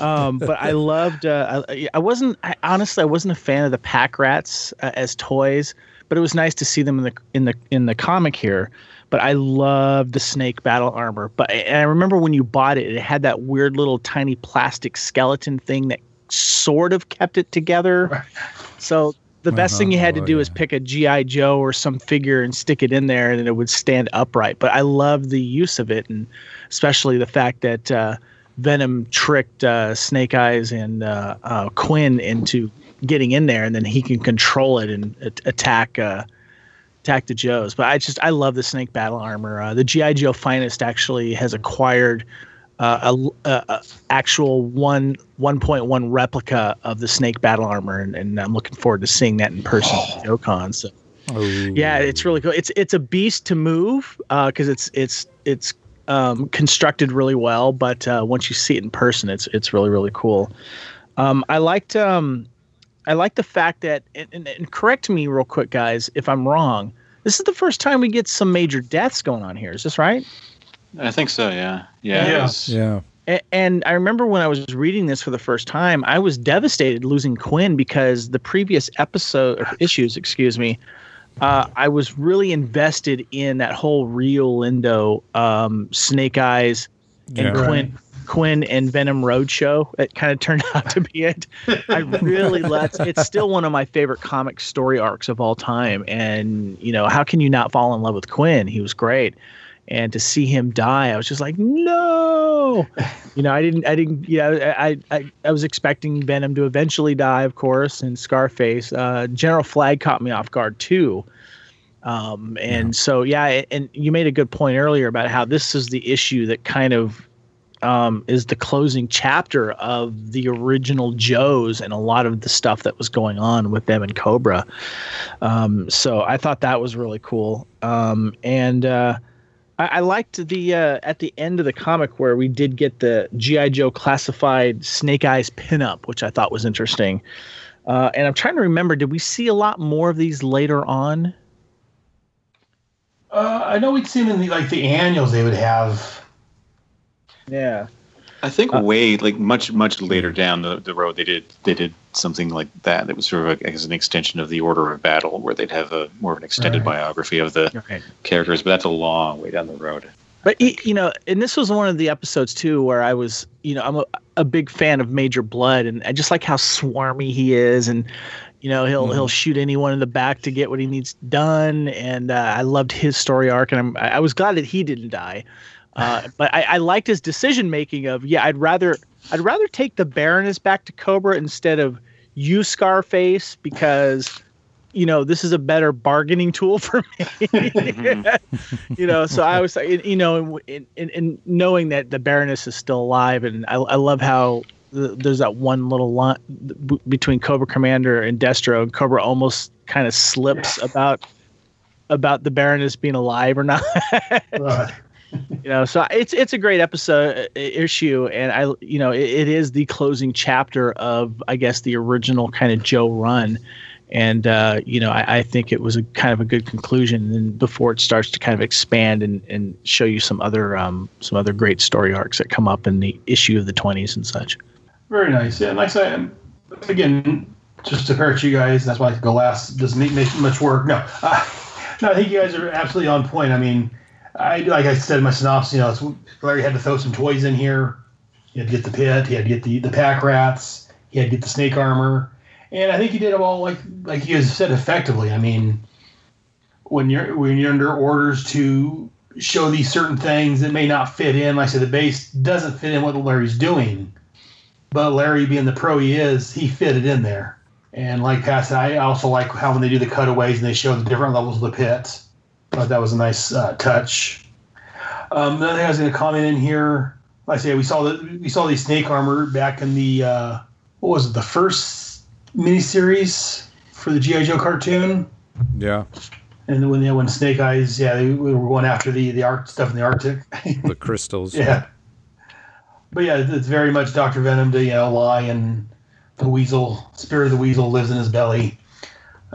um, but I loved. Uh, I, I wasn't I, honestly. I wasn't a fan of the pack rats uh, as toys, but it was nice to see them in the in the in the comic here. But I loved the snake battle armor. But and I remember when you bought it, it had that weird little tiny plastic skeleton thing that sort of kept it together. So the best thing you had to Oh, do is pick a GI Joe or some figure and stick it in there, and it would stand upright. But I love the use of it, and especially the fact that uh, Venom tricked uh, Snake Eyes and uh, uh, Kwinn into getting in there, and then he can control it and attack. Uh, attack the Joes. But I just I love the Snake battle armor. Uh, the GI Joe Finest actually has acquired uh, a, a, a actual one 1.1 replica of the Snake battle armor, and, and I'm looking forward to seeing that in person at JoeCon. So Oh, yeah, it's really cool. It's it's a beast to move because it's it's it's um, constructed really well. But uh, once you see it in person, it's it's really really cool. Um, I liked um, I like the fact that and, and, and correct me real quick, guys, if I'm wrong. This is the first time we get some major deaths going on here. Is this right? I think so. Yeah. Yeah. Yeah. it's- yeah. A- And I remember when I was reading this for the first time, I was devastated losing Kwinn because the previous episode or issues, excuse me, uh, I was really invested in that whole Rio Lindo, um, Snake Eyes, and Yeah. Kwinn, Kwinn and Venom Roadshow. It kind of turned out to be it. I really let. It's still one of my favorite comic story arcs of all time. And you know, how can you not fall in love with Kwinn? He was great. And to see him die, I was just like, no. You know, I didn't, I didn't, you know, I, I, I was expecting Venom to eventually die, of course, and Scarface. Uh, General Flag caught me off guard too. Um, and so, yeah, and you made a good point earlier about how this is the issue that kind of um, is the closing chapter of the original Joes and a lot of the stuff that was going on with them and Cobra. Um, so I thought that was really cool. Um, and uh, I, I liked the uh, at the end of the comic where we did get the GI Joe classified Snake Eyes pinup, which I thought was interesting. Uh, and I'm trying to remember, did we see a lot more of these later on? Uh, I know we'd seen in the like the annuals they would have. Yeah. I think Uh, way like much much later down the, the road they did they did something like that. It was sort of like, as an extension of the Order of Battle, where they'd have a more of an extended Right. biography of the Right. characters. But that's a long way down the road. But you know, and this was one of the episodes too where I was, you know, I'm a, a big fan of Major Blood, and I just like how swarmy he is, and you know, he'll he'll shoot anyone in the back to get what he needs done, and uh, I loved his story arc, and I'm, I I was glad that he didn't die. Uh, but I, I liked his decision making of yeah, I'd rather I'd rather take the Baroness back to Cobra instead of you Scarface because you know this is a better bargaining tool for me. Mm-hmm. You know so i was like you know in, in, in knowing that the baroness is still alive and i, I love how the, there's that one little line between cobra commander and destro and cobra almost kind of slips about about the baroness being alive or not you know so it's it's a great episode uh, issue and i you know it, it is the closing chapter of i guess the original kind of joe run and uh, you know I, I think it was a kind of a good conclusion and before it starts to kind of expand and, and show you some other um, some other great story arcs that come up in the issue of the 20s and such very nice. Yeah, and like I said, again, just to hurt you guys, that's why I go last. Doesn't make, make much work. No, uh, no, I think you guys are absolutely on point. I mean, I like I said in my synopsis, you know, Larry had to throw some toys in here. He had to get the pit. He had to get the the pack rats. He had to get the snake armor, and I think he did it all like like you said effectively. I mean, when you're when you're under orders to show these certain things that may not fit in, like I said, the base doesn't fit in what Larry's doing. But Larry, being the pro he is, he fit it in there. And like Pat said, I also like how when they do the cutaways and they show the different levels of the pits. Thought that was a nice uh, touch. Um, the other thing I was going to comment in here, like I say, we saw the we saw the snake armor back in the uh, what was it, the first miniseries for the GI Joe cartoon. Yeah. And when yeah, when Snake Eyes, yeah, they, we were going after the the art stuff in the Arctic. The crystals. Yeah. But yeah, it's very much Doctor Venom to you know lie and the weasel spirit of the weasel lives in his belly.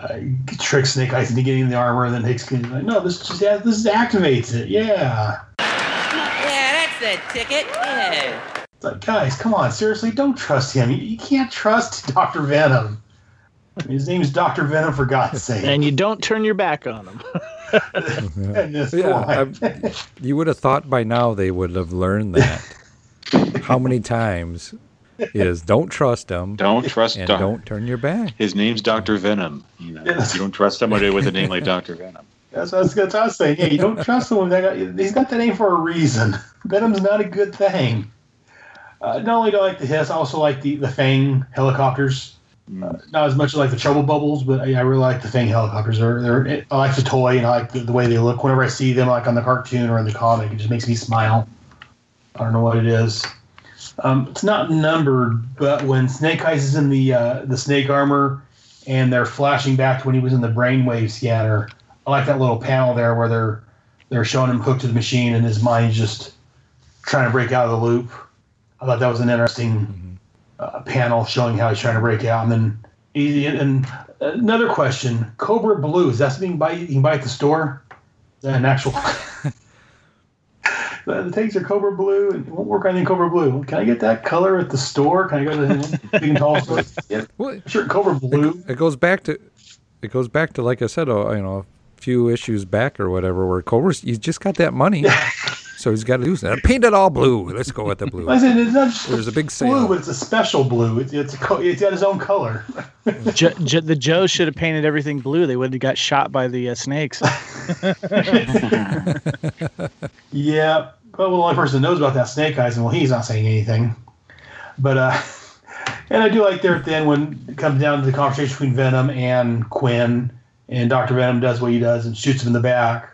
Uh, tricks Snake Eyes into getting the armor, and then Hicks can like, no, this just yeah, this activates it. Yeah. Yeah, that's the ticket. Yeah. It's like guys, come on, seriously, don't trust him. You, you can't trust Doctor Venom. His name's Doctor Venom for God's sake. and you don't turn your back on him. Yeah. I'm- you would have thought by now they would have learned that. How many times is don't trust him Don't trust and Doc- don't turn your back. His name's Doctor Venom. You know, you don't trust somebody with a name like Doctor Venom. That's, that's, that's what I was saying. Yeah, you don't trust him. That guy, he's got the name for a reason. Venom's not a good thing. Uh, not only do I like the HISS, I also like the, the Fang helicopters. Uh, not as much as like the Trouble Bubbles, but I, I really like the Fang helicopters. They're, they're, I like the toy and I like the, the way they look. Whenever I see them, like on the cartoon or in the comic, it just makes me smile. I don't know what it is. Um, it's not numbered, but when Snake Eyes is in the uh, the snake armor and they're flashing back to when he was in the brainwave scanner, I like that little panel there where they're they're showing him hooked to the machine and his mind's just trying to break out of the loop. I thought that was an interesting uh, panel showing how he's trying to break out. And then he, and another question: Cobra Blue is that something you, buy, you can buy at the store? An actual? the the tanks are Cobra Blue and it won't work on anything Cobra Blue. Can I get that color at the store? Can I go to the big and tall store? Yeah, Well, sure. Cobra Blue. it goes back to it goes back to like I said, uh, you know, a few issues back or whatever, where Cobra's you just got that money, so he's got to do that. Paint it all blue. Let's go with the blue. I said it's not just There's a big blue, sale. but it's a special blue. It's it's, a co- it's got its own color. Jo- Jo- the Joe should have painted everything blue. They would have got shot by the uh, snakes. Yeah, but well, the only person that knows about that Snake Eyes, and well, he's not saying anything. But uh, and I do like there at the end when it comes down to the conversation between Venom and Kwinn, and Doctor Venom does what he does and shoots him in the back,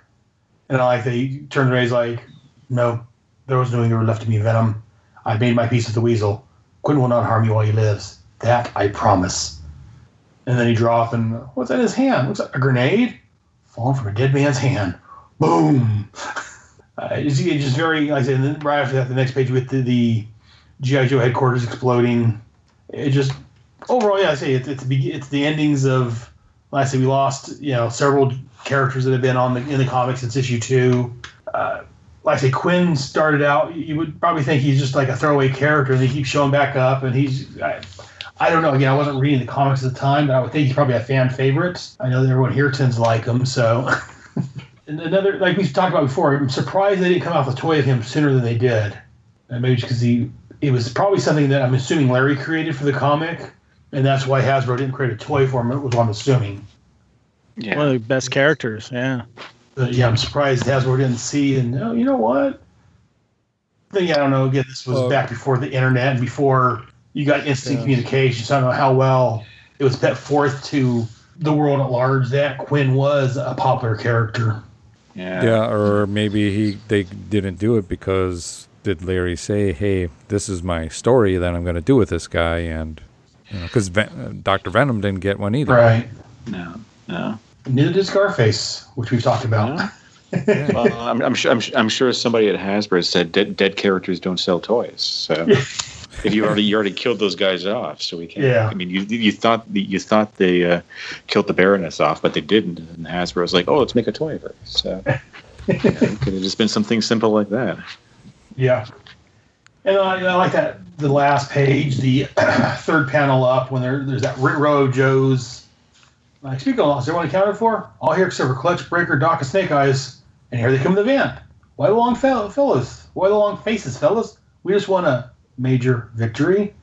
and I like that he turns around, he's like, "No, there was no anger left to me, Venom. I've made my peace with the Weasel. Kwinn will not harm you while he lives. That I promise." And then he drops, and what's in his hand? Looks like a grenade falling from a dead man's hand. Boom. Uh, it's, it's just very, like I said, and then right after that, the next page with the, the GI Joe headquarters exploding. It just overall, yeah, I say it's it's it's the endings of. Like I say, we lost you know several characters that have been on the in the comics since issue two. Uh, like I say, Kwinn started out. You would probably think he's just like a throwaway character, and he keeps showing back up, and he's. I, I don't know. Again, I wasn't reading the comics at the time, but I would think he's probably a fan favorite. I know that everyone here tends to like him, so. And another, like we've talked about before, I'm surprised they didn't come out with a toy of him sooner than they did. And maybe because he, it was probably something that I'm assuming Larry created for the comic, and that's why Hasbro didn't create a toy for him. It was what I'm assuming. Yeah. One of the best characters. Yeah. But yeah, I'm surprised Hasbro didn't see. And oh, you know what? Then yeah, I don't know. Again, this was Well- back before the internet and before you got instant Yeah. communication. So I don't know how well it was put forth to the world at large that Kwinn was a popular character. yeah. Yeah, or maybe he they didn't do it because did Larry say, "Hey, this is my story that I'm going to do with this guy," and you know, because Ven- uh, Doctor Venom didn't get one either. Right. No. No. Neither did Scarface, which we've talked about. No? well, I'm, I'm sure. I'm, I'm sure somebody at Hasbro said dead, dead characters don't sell toys. So if you already you already killed those guys off, so we can't. Yeah. I mean, you you thought the, you thought they uh, killed the Baroness off, but they didn't. And Hasbro was like, "Oh, let's make a toy of her." So know, it could have just been something simple like that. Yeah. And I, I like that the last page, the third panel up, when there, there's that row of Joes. Like, speaking of loss, everyone accounted for? All here except for Clutch, Breaker, Doc, and Snake Eyes. And here they come to the van. Why the long fel- fellas? Why the long faces, fellas? We just won a major victory.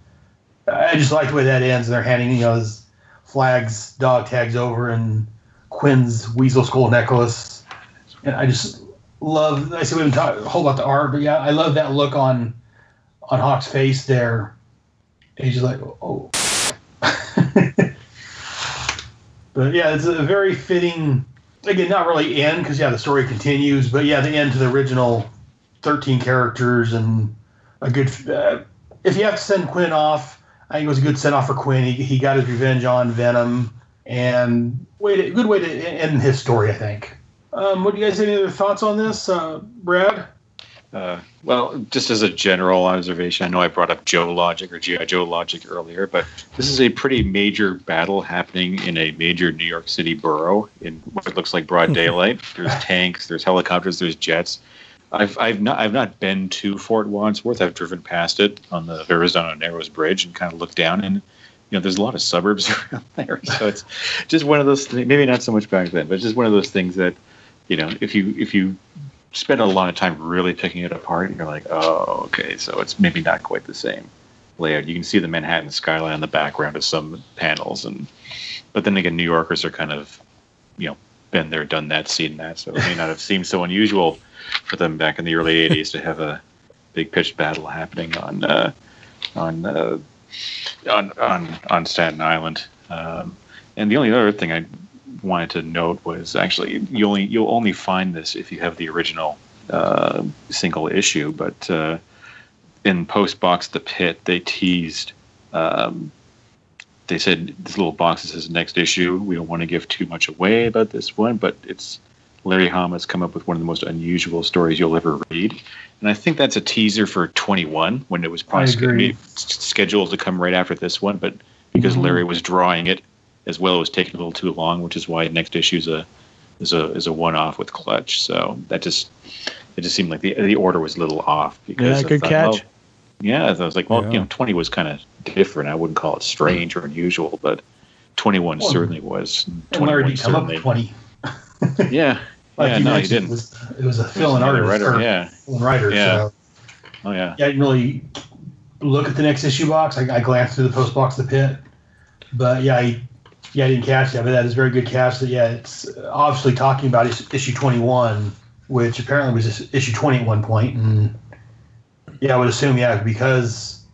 I just like the way that ends. They're handing, you know, his flags, dog tags over, and Kwinn's weasel skull necklace. And I just love. I said we haven't talked a whole lot the art, but yeah, I love that look on on Hawk's face there. And he's just like, oh. but yeah, it's a very fitting. Again, not really end because yeah, the story continues, but yeah, the end to the original thirteen characters and a good. Uh, if you have to send Kwinn off, I think it was a good send off for Kwinn. He, he got his revenge on Venom, and way to, good way to end his story, I think. Um, what do you guys have any other thoughts on this, uh, Brad? Uh, well, just as a general observation, I know I brought up Joe Logic or GI Joe Logic earlier, but this is a pretty major battle happening in a major New York City borough in what looks like broad daylight. there's tanks, there's helicopters, there's jets. I've I've not I've not been to Fort Wadsworth. I've driven past it on the Verrazzano Narrows Bridge and kind of looked down and. You know, there's a lot of suburbs around there, so it's just one of those. Maybe not so much back then, but just one of those things that, you know, if you if you spend a lot of time really picking it apart, and you're like, oh, okay, so it's maybe not quite the same. layout. You can see the Manhattan skyline in the background of some panels, and but then again, New Yorkers are kind of, you know, been there, done that, seen that, so it may not have seemed so unusual for them back in the early '80s to have a big pitched battle happening on uh, on, uh, on on on Staten Island. Um, and the only other thing I wanted to note was actually you only you'll only find this if you have the original uh, single issue, but uh, in post box the pit they teased. Um, they said this little box that says next issue. We don't want to give too much away about this one, but it's Larry Hama's come up with one of the most unusual stories you'll ever read, and I think that's a teaser for 21 when it was probably scheduled to come right after this one, but because Mhm. Larry was drawing it as well, it was taking a little too long, which is why next issue is a is a is a one off with Clutch. So that just it just seemed like the the order was a little off. Because Yeah, I good thought, catch. well, yeah, I was like, well, Yeah. you know, 20 was kind of different. I wouldn't call it strange or unusual, but 21 Well, certainly was. And 21 did come up certainly. 20. Yeah. Like yeah, you no, he didn't. It was, it was a fill and artist. writer, or yeah. writer. Yeah. So Oh, yeah. yeah, I didn't really look at the next issue box. I, I glanced through the post box of the pit, but yeah, I, yeah, I didn't catch that. But that is a very good catch. That yeah, it's obviously talking about issue twenty one, which apparently was is- issue twenty at one point. point, and yeah, I would assume yeah because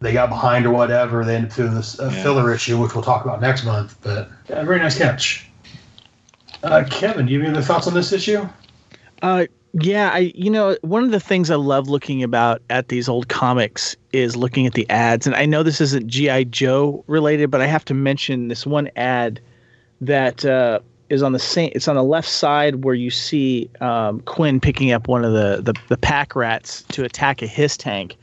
they got behind or whatever, they ended up doing this uh, Yeah. filler issue, which we'll talk about next month. But yeah, very nice catch. Uh, Kevin, do you have any other thoughts on this issue? Uh, yeah, I you know one of the things I love looking about at these old comics is looking at the ads, and I know this isn't GI Joe related, but I have to mention this one ad that uh, is on the same. It's on the left side where you see um, Kwinn picking up one of the, the the pack rats to attack a HISS tank,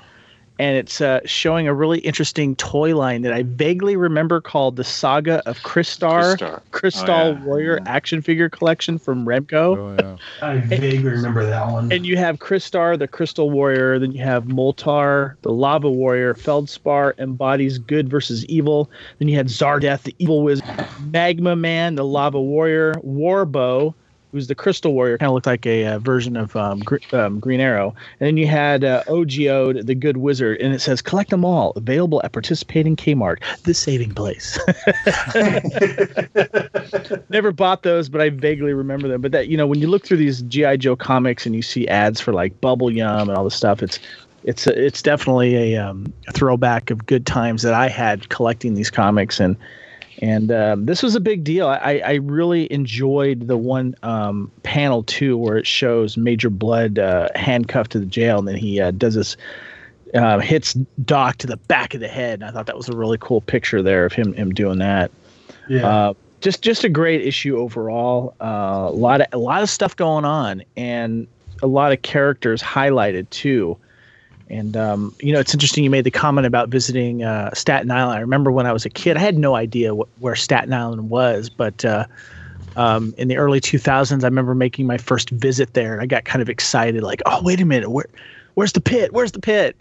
and it's uh, showing a really interesting toy line that I vaguely remember called the Saga of Crystar. Crystar. Crystal Oh, yeah. Warrior action figure collection from Remco. Oh yeah. I vaguely remember that one. And you have Crystar, the Crystal Warrior. Then you have Moltar, the Lava Warrior. Feldspar embodies good versus evil. Then you had Zardeth, the Evil Wizard. Magma Man, the Lava Warrior. Warbow, who's the Crystal Warrior, kind of looked like a uh, version of um, Gr- um, Green Arrow. And then you had uh, OGO, the Good Wizard, and it says collect them all, available at participating Kmart, the saving place. Never bought those, but I vaguely remember them. But that you know, when you look through these GI Joe comics and you see ads for like Bubble Yum and all this stuff, it's it's it's definitely a, um, a throwback of good times that I had collecting these comics and and um, this was a big deal. I, I really enjoyed the one um, panel too, where it shows Major Blood uh, handcuffed to the jail, and then he uh, does this uh, hits Doc to the back of the head. And I thought that was a really cool picture there of him him doing that. yeah. Uh, just just a great issue overall. Uh, a lot of a lot of stuff going on, and a lot of characters highlighted too. And um, you know, it's interesting. You made the comment about visiting uh, Staten Island. I remember when I was a kid, I had no idea wh- where Staten Island was, but uh, um, in the early 2000s, I remember making my first visit there, and I got kind of excited, like, "Oh, wait a minute, where?" Where's the pit? Where's the pit?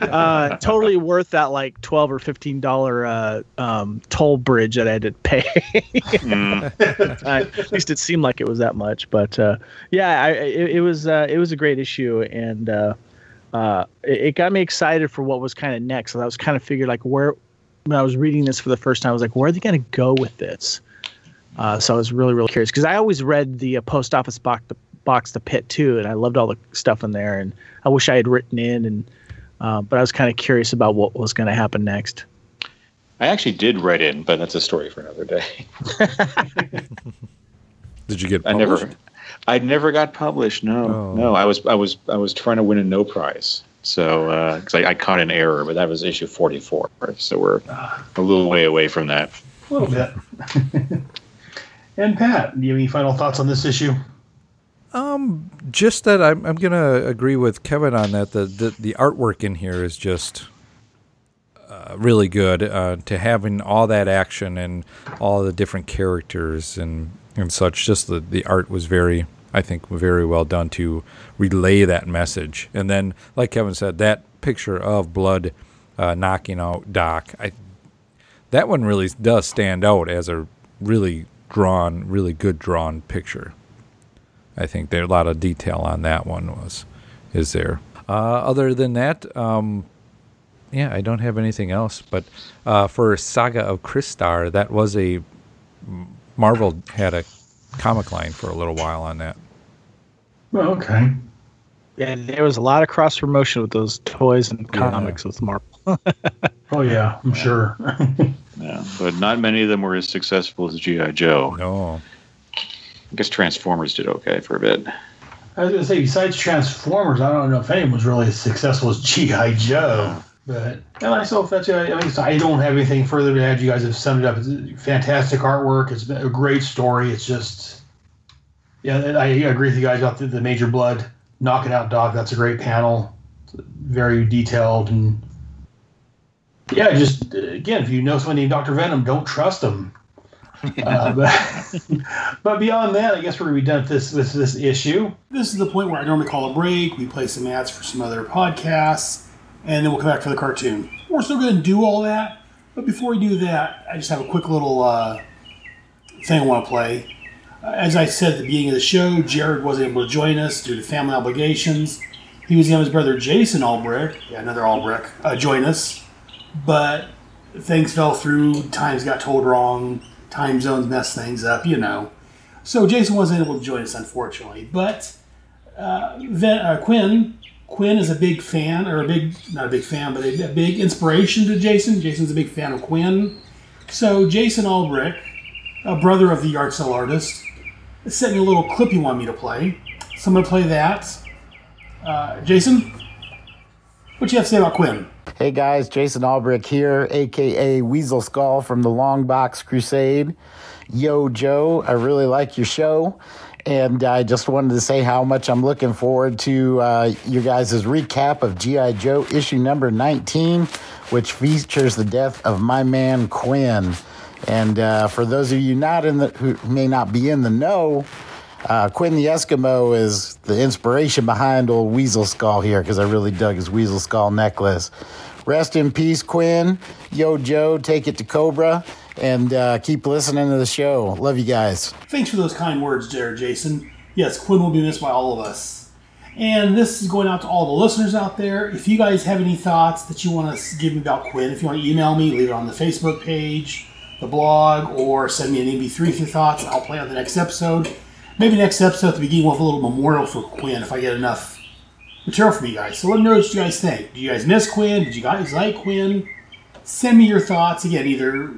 uh, totally worth that like twelve or fifteen dollar uh, um, toll bridge that I had to pay. Mm. At least it seemed like it was that much. But uh, yeah, I, it, it was uh, it was a great issue, and uh, it, it got me excited for what was kind of next. So I was kind of figured like where when I was reading this for the first time, I was like, where are they going to go with this? Uh, so I was really really curious because I always read the uh, post office box the box the pit too, and I loved all the stuff in there, and I wish I had written in and. Uh, but I was kind of curious about what was going to happen next. I actually did write in, but that's a story for another day. Did you get? I never, I never got published. No, Oh. no. I was, I was, I was trying to win a no prize. So, because I, I caught an error, but that was issue forty-four. So we're a little way away from that. A little bit. and Pat, do you have any final thoughts on this issue? Um, just that I'm I'm gonna agree with Kevin on that. The the, the artwork in here is just uh, really good. Uh, to having all that action and all the different characters and and such. Just the the art was very, I think, very well done to relay that message. And then, like Kevin said, that picture of blood uh, knocking out Doc, I that one really does stand out as a really drawn, really good drawn picture. I think there a lot of detail on that one was is there. Uh, other than that, um, yeah, I don't have anything else. But uh, for Saga of Crystar, that was a Marvel had a comic line for a little while on that. Well, okay. Yeah, there was a lot of cross promotion with those toys and comics with Marvel. Oh yeah, I'm sure. Yeah, but not many of them were as successful as GI Joe. No, I guess Transformers did okay for a bit. I was gonna say, besides Transformers, I don't know if anyone was really as successful as GI Joe. But and myself, that's it. I, mean, I don't have anything further to add. You guys have summed it up. It's fantastic artwork. It's been a great story. It's just, yeah, I agree with you guys about the, the Major Blood Knock It Out Dog. That's a great panel. It's very detailed and yeah, just again, if you know someone named Doctor Venom, don't trust them. uh, but, but beyond that, I guess we're gonna be done with this this this issue. This is the point where I normally call a break. We play some ads for some other podcasts, and then we'll come back for the cartoon. We're still going to do all that, but before we do that, I just have a quick little uh, thing I want to play. Uh, as I said at the beginning of the show, Jared wasn't able to join us due to family obligations. He was going to his brother Jason Albrecht, yeah, another Albrecht, uh, join us, but things fell through. Times got told wrong. Time zones messed things up, you know. So Jason wasn't able to join us, unfortunately. But uh, uh, Kwinn, Kwinn is a big fan, or a big, not a big fan, but a, a big inspiration to Jason. Jason's a big fan of Kwinn. So Jason Albrecht, a brother of the art artist, sent me a little clip he wanted me to play. So I'm going to play that. Uh, Jason, what you have to say about Kwinn? Hey guys, Jason Albrecht here, aka Weasel Skull from the Long Box Crusade. Yo, Joe, I really like your show. And I just wanted to say how much I'm looking forward to uh, your guys' recap of G.I. Joe issue number 19, which features the death of my man Kwinn. And uh, for those of you not in the who may not be in the know, uh, Kwinn the Eskimo is the inspiration behind old Weasel Skull here because I really dug his Weasel Skull necklace. Rest in peace, Kwinn. Yo, Joe, take it to Cobra and uh, keep listening to the show. Love you guys. Thanks for those kind words, there, Jason. Yes, Kwinn will be missed by all of us. And this is going out to all the listeners out there. If you guys have any thoughts that you want to give me about Kwinn, if you want to email me, leave it on the Facebook page, the blog, or send me an MP3 with your thoughts. I'll play on the next episode. Maybe next episode at the beginning have a little memorial for Kwinn if I get enough material from you guys. So let me know what you guys think. Do you guys miss Kwinn? Did you guys like Kwinn? Send me your thoughts. Again, either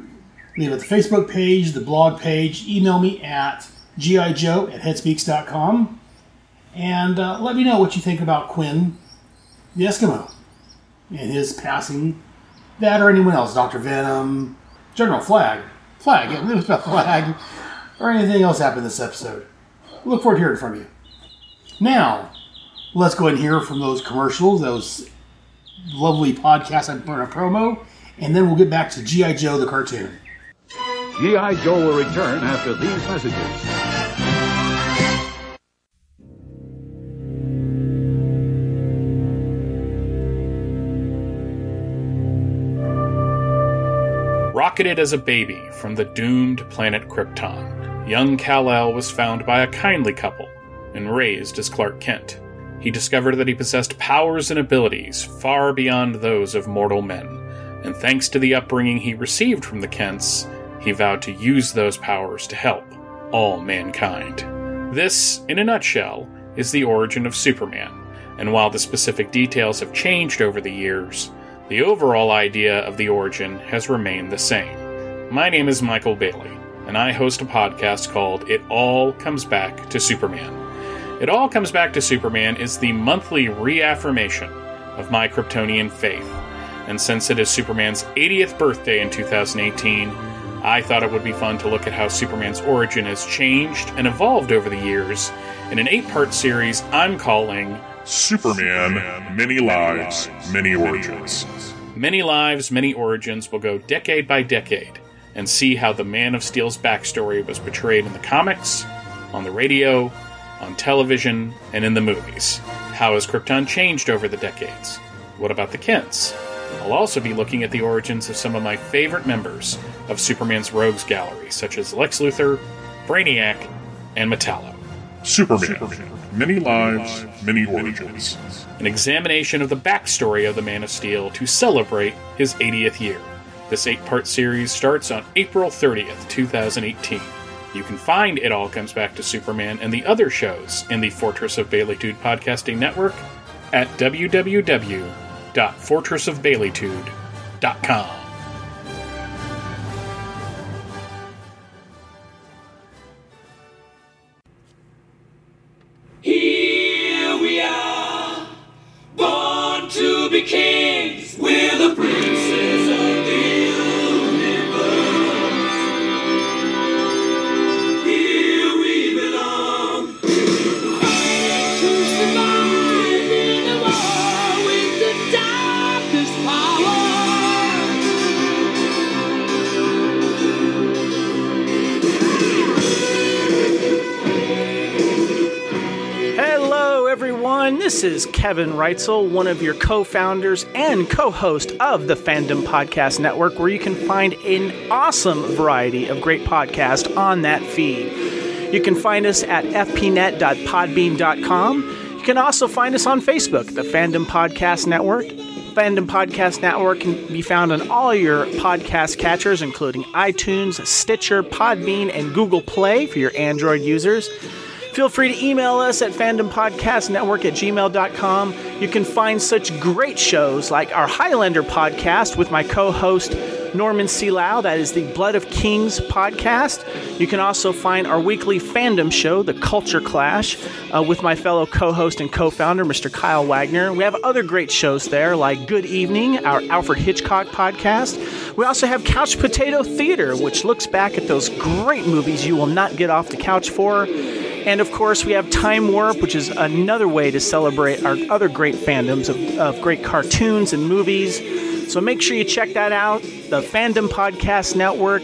leave at the Facebook page, the blog page, email me at gijoe at headspeaks.com, and uh, let me know what you think about Kwinn the Eskimo and his passing. That or anyone else, Dr. Venom, General Flag, Flag, it was about Flag, or anything else happened this episode. Look forward to hearing from you. Now, let's go and hear from those commercials, those lovely podcasts I in a promo, and then we'll get back to G.I. Joe the cartoon. G.I. Joe will return after these messages. Rocketed as a baby from the doomed planet Krypton, young Kal-El was found by a kindly couple and raised as Clark Kent. He discovered that he possessed powers and abilities far beyond those of mortal men, and thanks to the upbringing he received from the Kents, he vowed to use those powers to help all mankind. This, in a nutshell, is the origin of Superman, and while the specific details have changed over the years, the overall idea of the origin has remained the same. My name is Michael Bailey, and I host a podcast called It All Comes Back to Superman. It All Comes Back to Superman is the monthly reaffirmation of my Kryptonian faith, and since it is Superman's 80th birthday in 2018, I thought it would be fun to look at how Superman's origin has changed and evolved over the years in an eight part series I'm calling Superman, Many Lives, Many Origins. Many Lives, Many Origins will go decade by decade and see how the Man of Steel's backstory was portrayed in the comics, on the radio, on television, and in the movies. How has Krypton changed over the decades? What about the Kents? I'll also be looking at the origins of some of my favorite members of Superman's Rogues Gallery, such as Lex Luthor, Brainiac, and Metallo. Superman. Many lives, many origins. An examination of the backstory of the Man of Steel to celebrate his 80th year. This eight part series starts on April 30th, 2018. You can find It All Comes Back to Superman and the other shows in the Fortress of Baileytude podcasting network at www.fortressofbaileytude.com. Here we are, born to be kings. We're the princes everyone. This is Kevin Reitzel, one of your co founders and co host of the Fandom Podcast Network, where you can find an awesome variety of great podcasts on that feed. You can find us at fpnet.podbean.com. You can also find us on Facebook, the Fandom Podcast Network. Fandom Podcast Network can be found on all your podcast catchers, including iTunes, Stitcher, Podbean, and Google Play for your Android users. Feel free to email us at fandompodcastnetwork at gmail.com. You can find such great shows like our Highlander podcast with my co host Norman C. Lau. That is the Blood of Kings podcast. You can also find our weekly fandom show, The Culture Clash, uh, with my fellow co host and co founder, Mr. Kyle Wagner. We have other great shows there like Good Evening, our Alfred Hitchcock podcast. We also have Couch Potato Theater, which looks back at those great movies you will not get off the couch for. And of course, we have Time Warp, which is another way to celebrate our other great fandoms of, of great cartoons and movies. So make sure you check that out. The Fandom Podcast Network.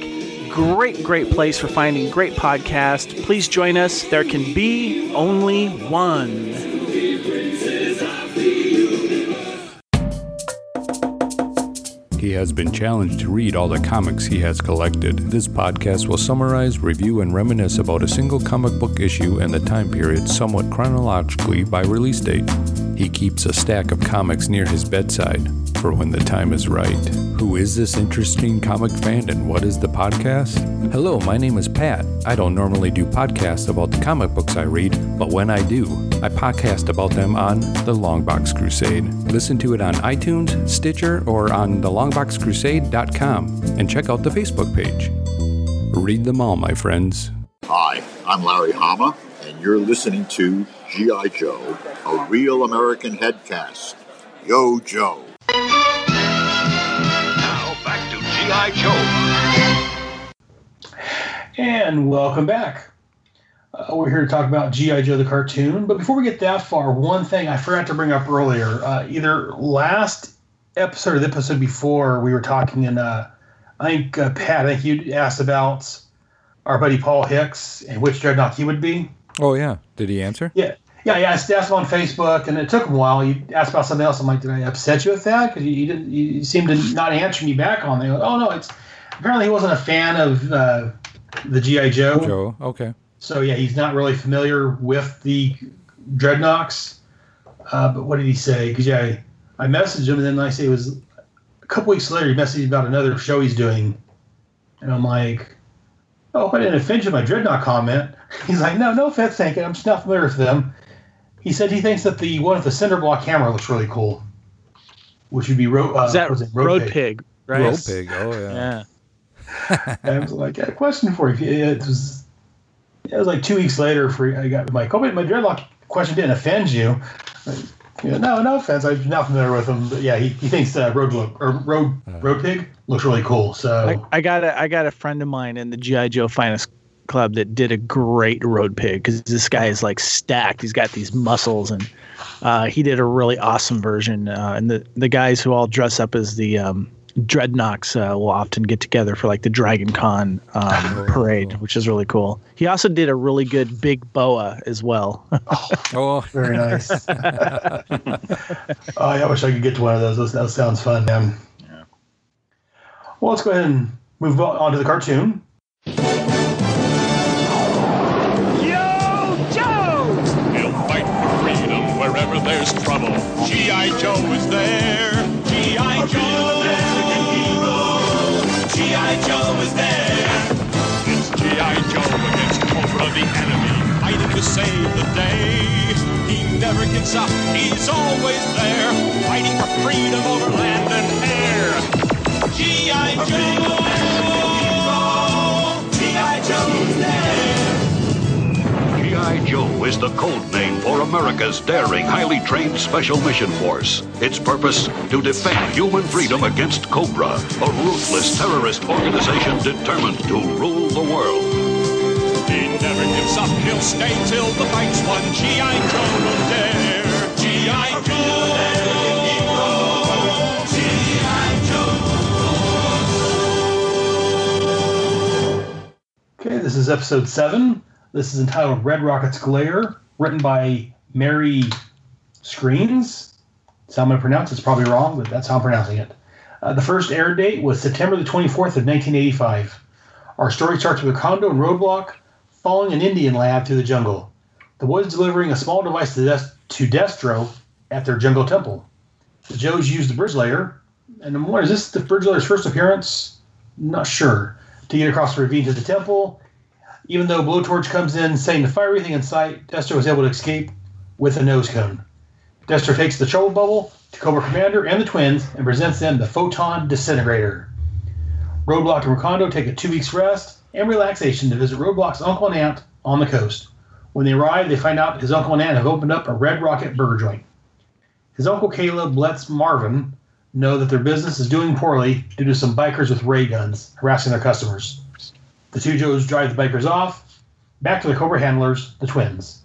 Great, great place for finding great podcasts. Please join us. There can be only one. He has been challenged to read all the comics he has collected. This podcast will summarize, review, and reminisce about a single comic book issue and the time period somewhat chronologically by release date. He keeps a stack of comics near his bedside for when the time is right. Who is this interesting comic fan and what is the podcast? Hello, my name is Pat. I don't normally do podcasts about the comic books I read, but when I do, I podcast about them on The Longbox Crusade. Listen to it on iTunes, Stitcher, or on thelongboxcrusade.com and check out the Facebook page. Read them all, my friends. Hi, I'm Larry Hama, and you're listening to G.I. Joe, a real American headcast. Yo, Joe. G.I. Joe. And welcome back. Uh, we're here to talk about G.I. Joe the cartoon. But before we get that far, one thing I forgot to bring up earlier. Uh, either last episode or the episode before, we were talking, and uh, I think, uh, Pat, I think you asked about our buddy Paul Hicks and which Dreadnok he would be. Oh, yeah. Did he answer? Yeah. Yeah, yeah. I asked him on Facebook, and it took him a while. You asked about something else. I'm like, did I upset you with that? Because you, you didn't. You seemed to not answer me back on there. Oh no, it's apparently he wasn't a fan of uh, the GI Joe. Joe, okay. So yeah, he's not really familiar with the Dreadnoks. Uh, but what did he say? Because yeah, I, I messaged him, and then I say it was a couple weeks later. He messaged me about another show he's doing, and I'm like, "Oh, I didn't offend you my Dreadnok comment." He's like, "No, no offense, thank you. I'm just not familiar with them." He said he thinks that the one with the cinder block camera looks really cool, which would be ro- uh, Is that was it Road Pig, right? Road Pig, oh, yeah. Yeah. And I was like, I had a question for you. It was, it was like two weeks later. For I got my COVID, my dreadlock question didn't offend you. Like, you know, no, no offense. I'm not familiar with him, but yeah, he, he thinks uh, road look or road road pig looks really cool. So I, I got a I got a friend of mine in the GI Joe Finest Club that did a great road pig because this guy is like stacked. He's got these muscles and uh, he did a really awesome version. Uh, and the the guys who all dress up as the um, Dreadnoks uh, will often get together for like the Dragon Con um, parade, which is really cool. He also did a really good big boa as well. oh, very nice. oh, I wish I could get to one of those. Those- That sounds fun, man. Well, let's go ahead and move on on to the cartoon. The enemy, fighting to save the day. He never gives up, he's always there, fighting for freedom over land and air. G.I. Joe! G.I. G.I. Joe is the code name for America's daring, highly trained Special Mission Force. Its purpose? To defend human freedom against Cobra, a ruthless terrorist organization determined to rule the world. Never gives up, he'll stay till the fight's won. G.I. Joe will dare. G.I. Joe! Okay, this is episode seven. This is entitled Red Rocket's Glare, written by Mary Skrenes. That's how I'm going to pronounce it. It's probably wrong, but that's how I'm pronouncing it. Uh, the first air date was September the 24th of 1985. Our story starts with Recondo and roadblock following an Indian lad through the jungle. The boys delivering a small device to, to Destro at their jungle temple. The Joes use the bridge layer, and I'm wondering, is this the bridge layer's first appearance? Not sure. To get across the ravine to the temple, even though Blowtorch comes in saying to fire everything in sight, Destro is able to escape with a nose cone. Destro takes the trouble bubble to Cobra Commander and the twins and presents them the Photon Disintegrator. Roadblock and Recondo take a two weeks rest and relaxation to visit Roadblock's uncle and aunt on the coast. When they arrive, they find out his uncle and aunt have opened up a Red Rocket burger joint. His uncle Caleb lets Marvin know that their business is doing poorly due to some bikers with ray guns harassing their customers. The two Joes drive the bikers off, back to the Cobra handlers, the twins.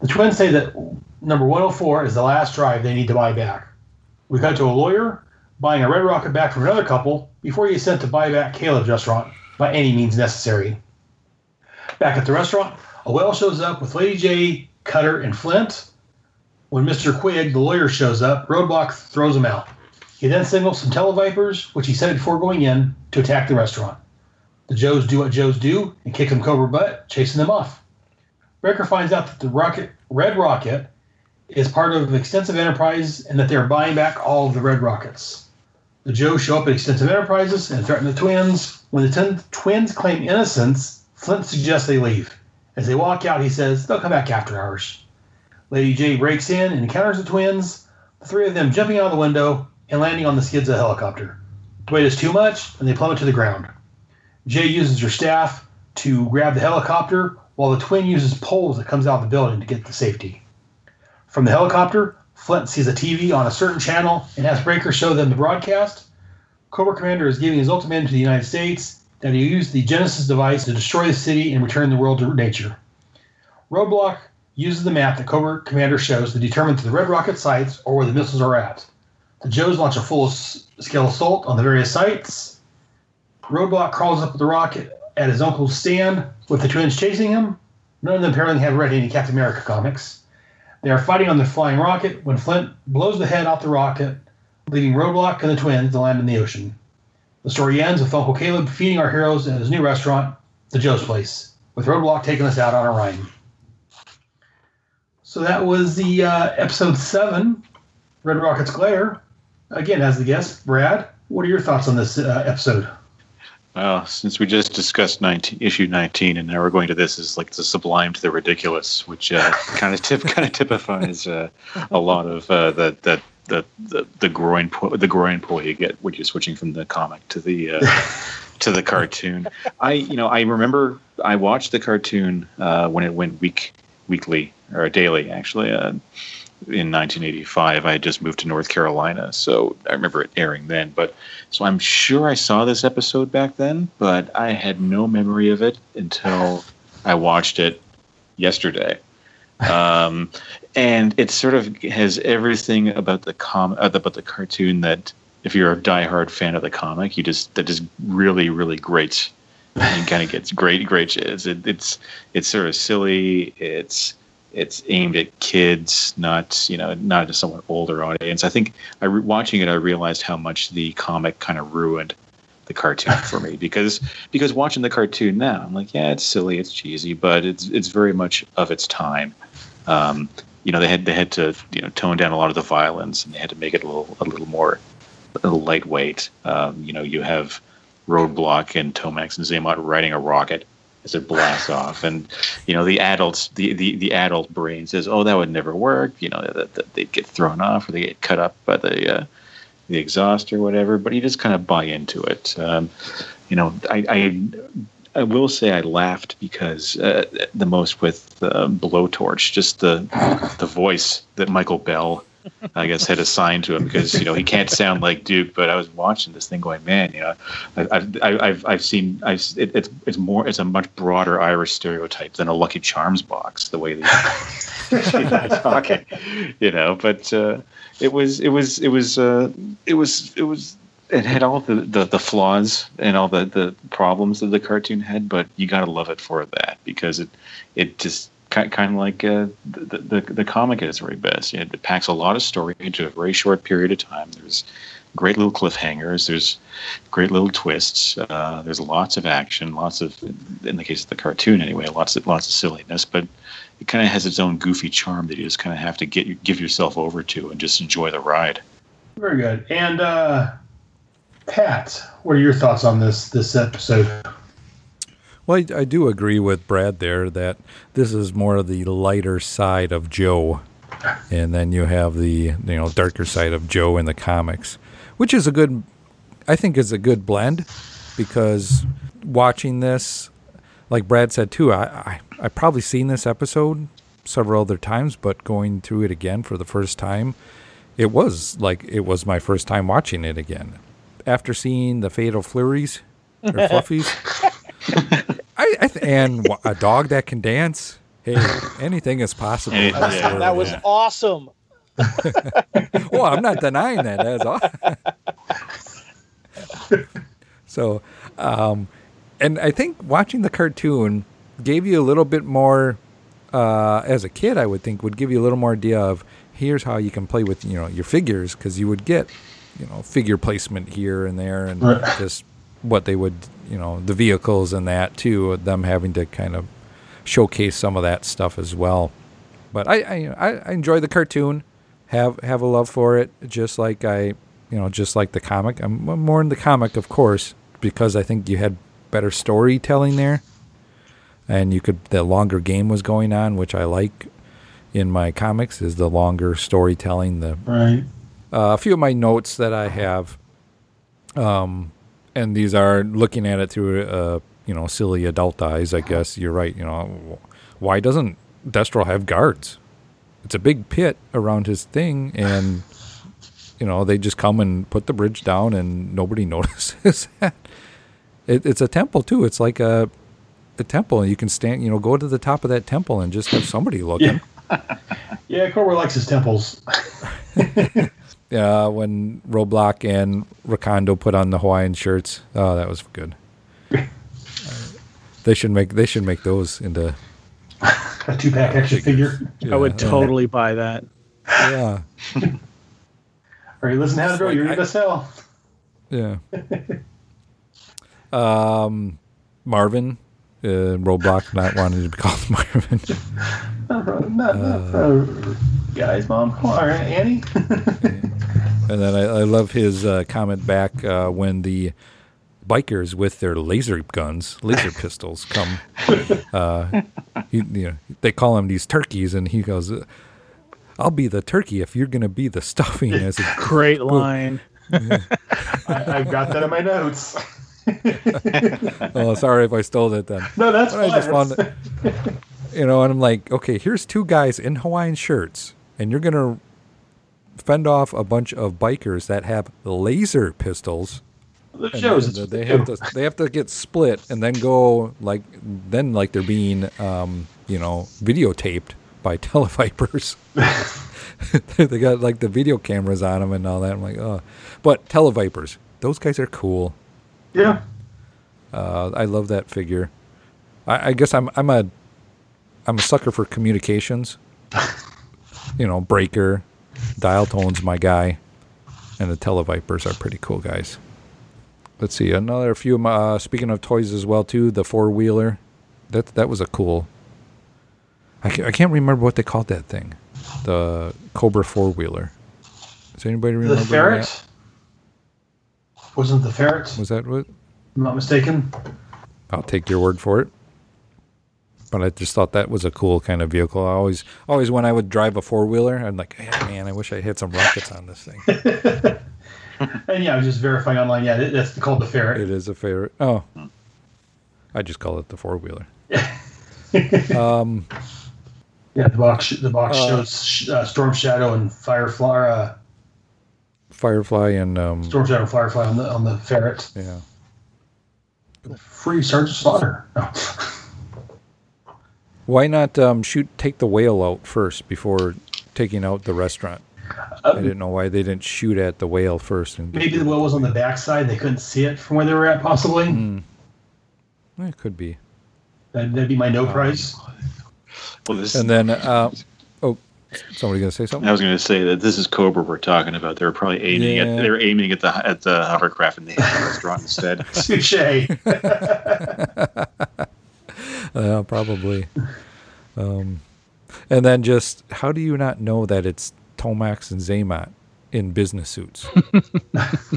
The twins say that number 104 is the last drive they need to buy back. We cut to a lawyer buying a Red Rocket back from another couple before he is sent to buy back Caleb's restaurant by any means necessary. Back at the restaurant, a whale shows up with Lady Jaye, Cutter, and Flint. When Mr. Quigg, the lawyer, shows up, Roadblock throws him out. He then signals some televipers, which he said before going in, to attack the restaurant. The Joes do what Joes do and kick some Cobra butt, chasing them off. Breaker finds out that the rocket, Red Rocket is part of an Extensive Enterprise and that they are buying back all of the Red Rockets. The Joes show up at Extensive Enterprises and threaten the twins. When the ten- twins claim innocence, Flint suggests they leave. As they walk out, he says they'll come back after hours. Lady Jaye breaks in and encounters the twins, the three of them jumping out of the window and landing on the skids of the helicopter. The weight is too much, and they plummet to the ground. Jaye uses her staff to grab the helicopter, while the twin uses poles that comes out of the building to get to safety. From the helicopter, Flint sees a TV on a certain channel and has Breaker show them the broadcast. Cobra Commander is giving his ultimatum to the United States that he use the Genesis device to destroy the city and return the world to nature. Roadblock uses the map that Cobra Commander shows to determine to the Red Rocket sites or where the missiles are at. The Joes launch a full scale assault on the various sites. Roadblock crawls up the rocket at his uncle's stand with the twins chasing him. None of them apparently have read any Captain America comics. They are fighting on the flying rocket when Flint blows the head off the rocket, leaving Roadblock and the twins to land in the ocean. The story ends with Uncle Caleb feeding our heroes at his new restaurant, the Joe's Place, with Roadblock taking us out on a rhyme. So that was the uh, episode seven, Red Rocket's Glare. Again, as the guest, Brad, what are your thoughts on this uh, episode? Well, since we just discussed 19, issue 19, and now we're going to this, is like the sublime to the ridiculous, which uh, kind of tip, kind of typifies uh, a lot of uh, the, the the the the groin pull, the groin pull you get when you're switching from the comic to the uh, to the cartoon. I you know I remember I watched the cartoon uh, when it went week weekly or daily actually. Uh, in 1985, I had just moved to North Carolina, so I remember it airing then. But so I'm sure I saw this episode back then, but I had no memory of it until I watched it yesterday. Um, and it sort of has everything about the com uh, about the cartoon that if you're a diehard fan of the comic, you just that is really really great. And kind of gets great great. It, it's it's sort of silly. It's it's aimed at kids, not you know not a somewhat older audience. I think I re- watching it, I realized how much the comic kind of ruined the cartoon for me because because watching the cartoon now, I'm like, yeah, it's silly, it's cheesy, but it's it's very much of its time. Um, you know they had they had to you know tone down a lot of the violence and they had to make it a little a little more a little lightweight. Um, you know, you have Roadblock and Tomax and Xamot riding a rocket as it blasts off, and you know the adults the, the, the adult brain says, "Oh, that would never work." You know that, they'd get thrown off or they get cut up by the uh, the exhaust or whatever. But you just kind of buy into it. Um, you know, I, I I will say I laughed because uh, the most with uh, Blowtorch, just the the voice that Michael Bell, I guess, had assigned to him because you know he can't sound like Duke. But I was watching this thing going, man, you know, I- I've I- I've I've seen I've it, it's it's more it's a much broader Irish stereotype than a Lucky Charms box the way they talking, you know. But uh, it was it was it was uh, it was it was it had all the, the, the flaws and all the, the problems that the cartoon had, but you got to love it for that because it it just kind of like uh, the, the the comic its very best. It packs a lot of story into a very short period of time. There's great little cliffhangers. There's great little twists. Uh, there's lots of action, lots of in the case of the cartoon anyway, lots of lots of silliness, but it kind of has its own goofy charm that you just kind of have to get give yourself over to and just enjoy the ride. Very good. And uh, Pat, what are your thoughts on this this episode? Well, I, I do agree with Brad there that this is more of the lighter side of Joe, and then you have the you know darker side of Joe in the comics, which is a good, I think, is a good blend, because watching this, like Brad said too, I I I probably seen this episode several other times, but going through it again for the first time, it was like it was my first time watching it again. After seeing the Fatal Flurries or Fluffies, th- and a dog that can dance. Hey, anything is possible. in this world. that was awesome. well, I'm not denying that. That's all. so, um, and I think watching the cartoon gave you a little bit more. Uh, as a kid, I would think would give you a little more idea of here's how you can play with you know your figures because you would get you know figure placement here and there and Right. just what they would you know the vehicles and that too them having to kind of showcase some of that stuff as well but I, I I enjoy the cartoon have have a love for it just like I you know just like the comic I'm I'm more in the comic of course because I think you had better storytelling there and you could the longer game was going on which I like in my comics is the longer storytelling the Right. uh, a few of my notes that I have, um, and these are looking at it through uh, you know silly adult eyes. I guess you're right. You know, why doesn't Destro have guards? It's a big pit around his thing, and you know they just come and put the bridge down, and nobody notices that. It, it's a temple too. It's like a a temple, and you can stand. You know, go to the top of that temple and just have somebody looking. Yeah, Cobra likes his temples. uh, when Roadblock and Recondo put on the Hawaiian shirts. Oh, that was good. Uh, they should make they should make those into A two pack action figure. I would Yeah. totally buy that. yeah Are you listening, Hasbro? You're gonna sell. yeah. Um, Marvin, uh, Roadblock not wanting to be called Marvin. Not, not, not, uh, guys, mom. All right, Annie. And then I, I love his uh, comment back uh, when the bikers with their laser guns, laser pistols, come. Uh, he, you know, they call him these turkeys, and he goes, "I'll be the turkey if you're going to be the stuffing." As a Great line. I, I've got that in my notes. oh, sorry if I stole it then. No, that's But I fine. just found you know, and I'm like, okay, here's two guys in Hawaiian shirts, and you're gonna fend off a bunch of bikers that have laser pistols. The shows they- they have to they have to get split and then go like then like they're being um, you know videotaped by televipers. they got like the video cameras on them and all that. I'm like, oh, but televipers, those guys are cool. Yeah. Uh, I love that figure. I, I guess I'm I'm a I'm a sucker for communications. you know, Breaker, Dial Tone's my guy, and the Televipers are pretty cool guys. Let's see another few. Uh, speaking of toys as well too, the four wheeler. That that was a cool. I can't, I can't remember what they called that thing. the Cobra four wheeler. Does anybody remember The ferret? that? Wasn't the ferret? Was that what? I'm not mistaken. I'll take your word for it. But I just thought that was a cool kind of vehicle. I always, always when I would drive a four wheeler, I'm like, "Yeah, man, I wish I had some rockets on this thing. And yeah, I was just verifying online. Yeah, that's called the ferret. It is a ferret. Oh, I just call it the four wheeler. um, Yeah, the box the box Uh, shows uh, Storm Shadow and Firefly. Uh, Firefly and um, Storm Shadow and Firefly on the on the ferret. Yeah. Free Sergeant Slaughter. No. why not um, shoot? Take the whale out first before taking out the restaurant. I didn't know why they didn't shoot at the whale first. And Maybe the whale was on the backside. They couldn't see it from where they were at. Possibly. Hmm. it could be. That'd, that'd be my no prize. Well, this And then, uh, oh, somebody gonna say something? I was going to say that this is Cobra we're talking about. They're probably aiming Yeah. at they're aiming at the at the hovercraft in the restaurant instead. Touche. Uh, probably. Um, and then just how do you not know that it's Tomax and Xamot in business suits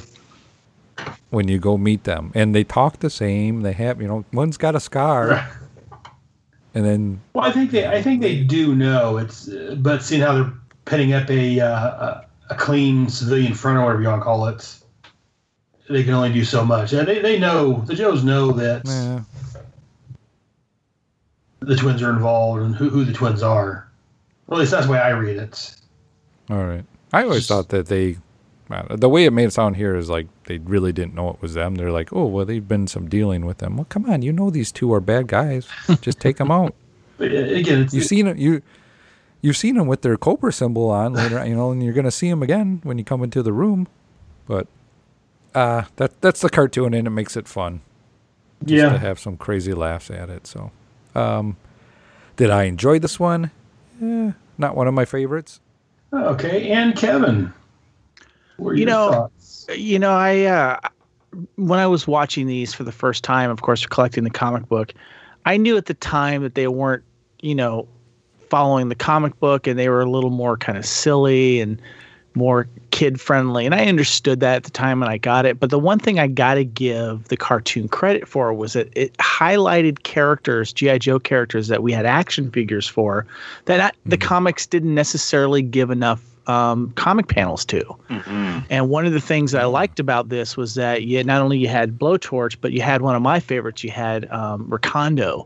when you go meet them? And they talk the same. They have, you know, one's got a scar, and then Well, I think they I think they do know it's, uh, but seeing how they're pitting up a uh, a, a clean civilian front or whatever you want to call it, they can only do so much. And they they know the Joes know that yeah, the twins are involved and who, who the twins are. Well, at least that's the way I read it. all right. I always thought that they, the way it made it sound here is like they really didn't know it was them. They're like, oh, well, they've been some dealing with them. Well, come on, you know these two are bad guys. Just take them out. But uh, again, it's, You've seen it. You you've seen them with their Cobra symbol on later, you know, and you're gonna see them again when you come into the room. But uh that that's the cartoon, and it makes it fun. Just Yeah. to have some crazy laughs at it. So, um, did I enjoy this one? Eh, not one of my favorites. okay. And Kevin, what You your know, thoughts? you know, I uh, when I was watching these for the first time, of course, collecting the comic book, I knew at the time that they weren't, you know, following the comic book, and they were a little more kind of silly and more kid friendly, and I understood that at the time when I got it. But the one thing I got to give the cartoon credit for was that it highlighted characters, GI Joe characters that we had action figures for, that I, the comics didn't necessarily give enough um, comic panels to. And one of the things I liked about this was that you not only you had Blowtorch, but you had one of my favorites. You had um, Recondo,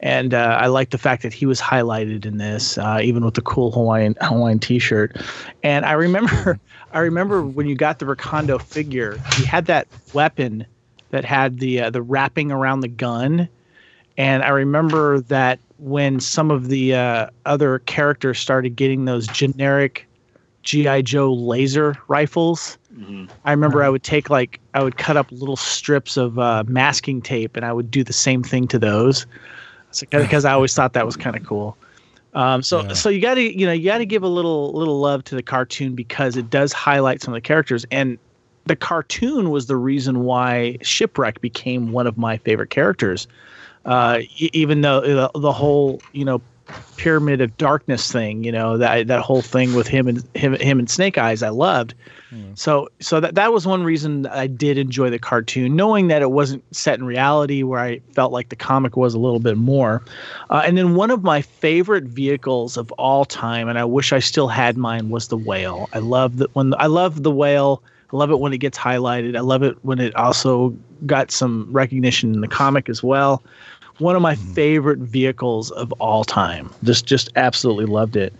and uh, I like the fact that he was highlighted in this, uh, even with the cool Hawaiian Hawaiian T-shirt. And I remember, I remember when you got the Recondo figure, he had that weapon that had the uh, the wrapping around the gun, and I remember that when some of the uh, other characters started getting those generic GI Joe laser rifles. I remember I would take like I would cut up little strips of uh, masking tape and I would do the same thing to those, because I always thought that was kind of cool. Um, so so you got to you know you got to give a little little love to the cartoon because it does highlight some of the characters and the cartoon was the reason why shipwreck became one of my favorite characters. Uh, even though the, the whole you know pyramid of darkness thing you know that that whole thing with him and him, him and snake eyes i loved. So so that that was one reason i did enjoy the cartoon knowing that it wasn't set in reality where i felt like the comic was a little bit more. Uh, and then one of my favorite vehicles of all time and i wish i still had mine was the whale. I love that when i love the whale. I love it when it gets highlighted. I love it when it also got some recognition in the comic as well one of my favorite vehicles of all time. Just just absolutely loved it.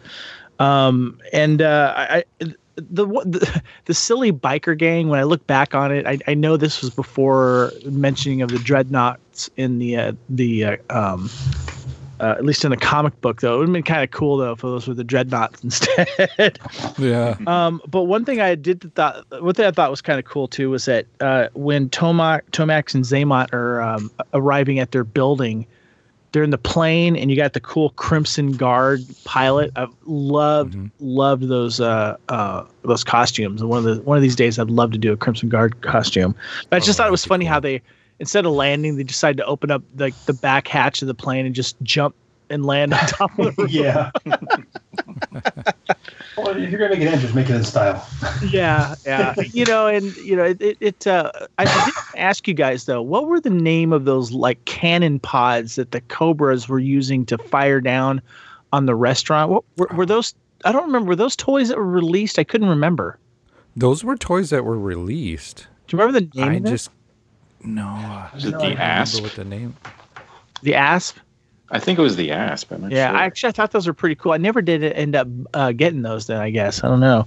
Um, and uh, I, I the, the the silly biker gang. When I look back on it, I, I know this was before mentioning of the Dreadnoks in the uh, the uh, um, uh, at least in the comic book though. It would have been kind of cool though if those were the Dreadnoks instead. Yeah. Um, but one thing I did thought, one thing I thought was kind of cool too was that uh, when Tomac, Tomax and Xamot are um, arriving at their building, they're in the plane, and you got the cool Crimson Guard pilot. I loved loved those uh, uh, those costumes. And one of the one of these days, I'd love to do a Crimson Guard costume. But I just thought it was funny how they instead of landing, they decided to open up like the back hatch of the plane and just jump and land on top of the roof. yeah. Well, if you're gonna make it in, just make it in style. yeah, yeah. you know, and you know, it. it, it uh, I, I did ask you guys though, what were the name of those like cannon pods that the Cobras were using to fire down on the restaurant? What were, were those? I don't remember. Were those toys that were released? I couldn't remember. Those were toys that were released. Do you remember the name? I of them? just no. Is it I the don't asp? What the name? the asp. I think it was the asp. I'm not Yeah, sure. I actually I thought those were pretty cool. I never did end up uh, getting those. Then I guess I don't know,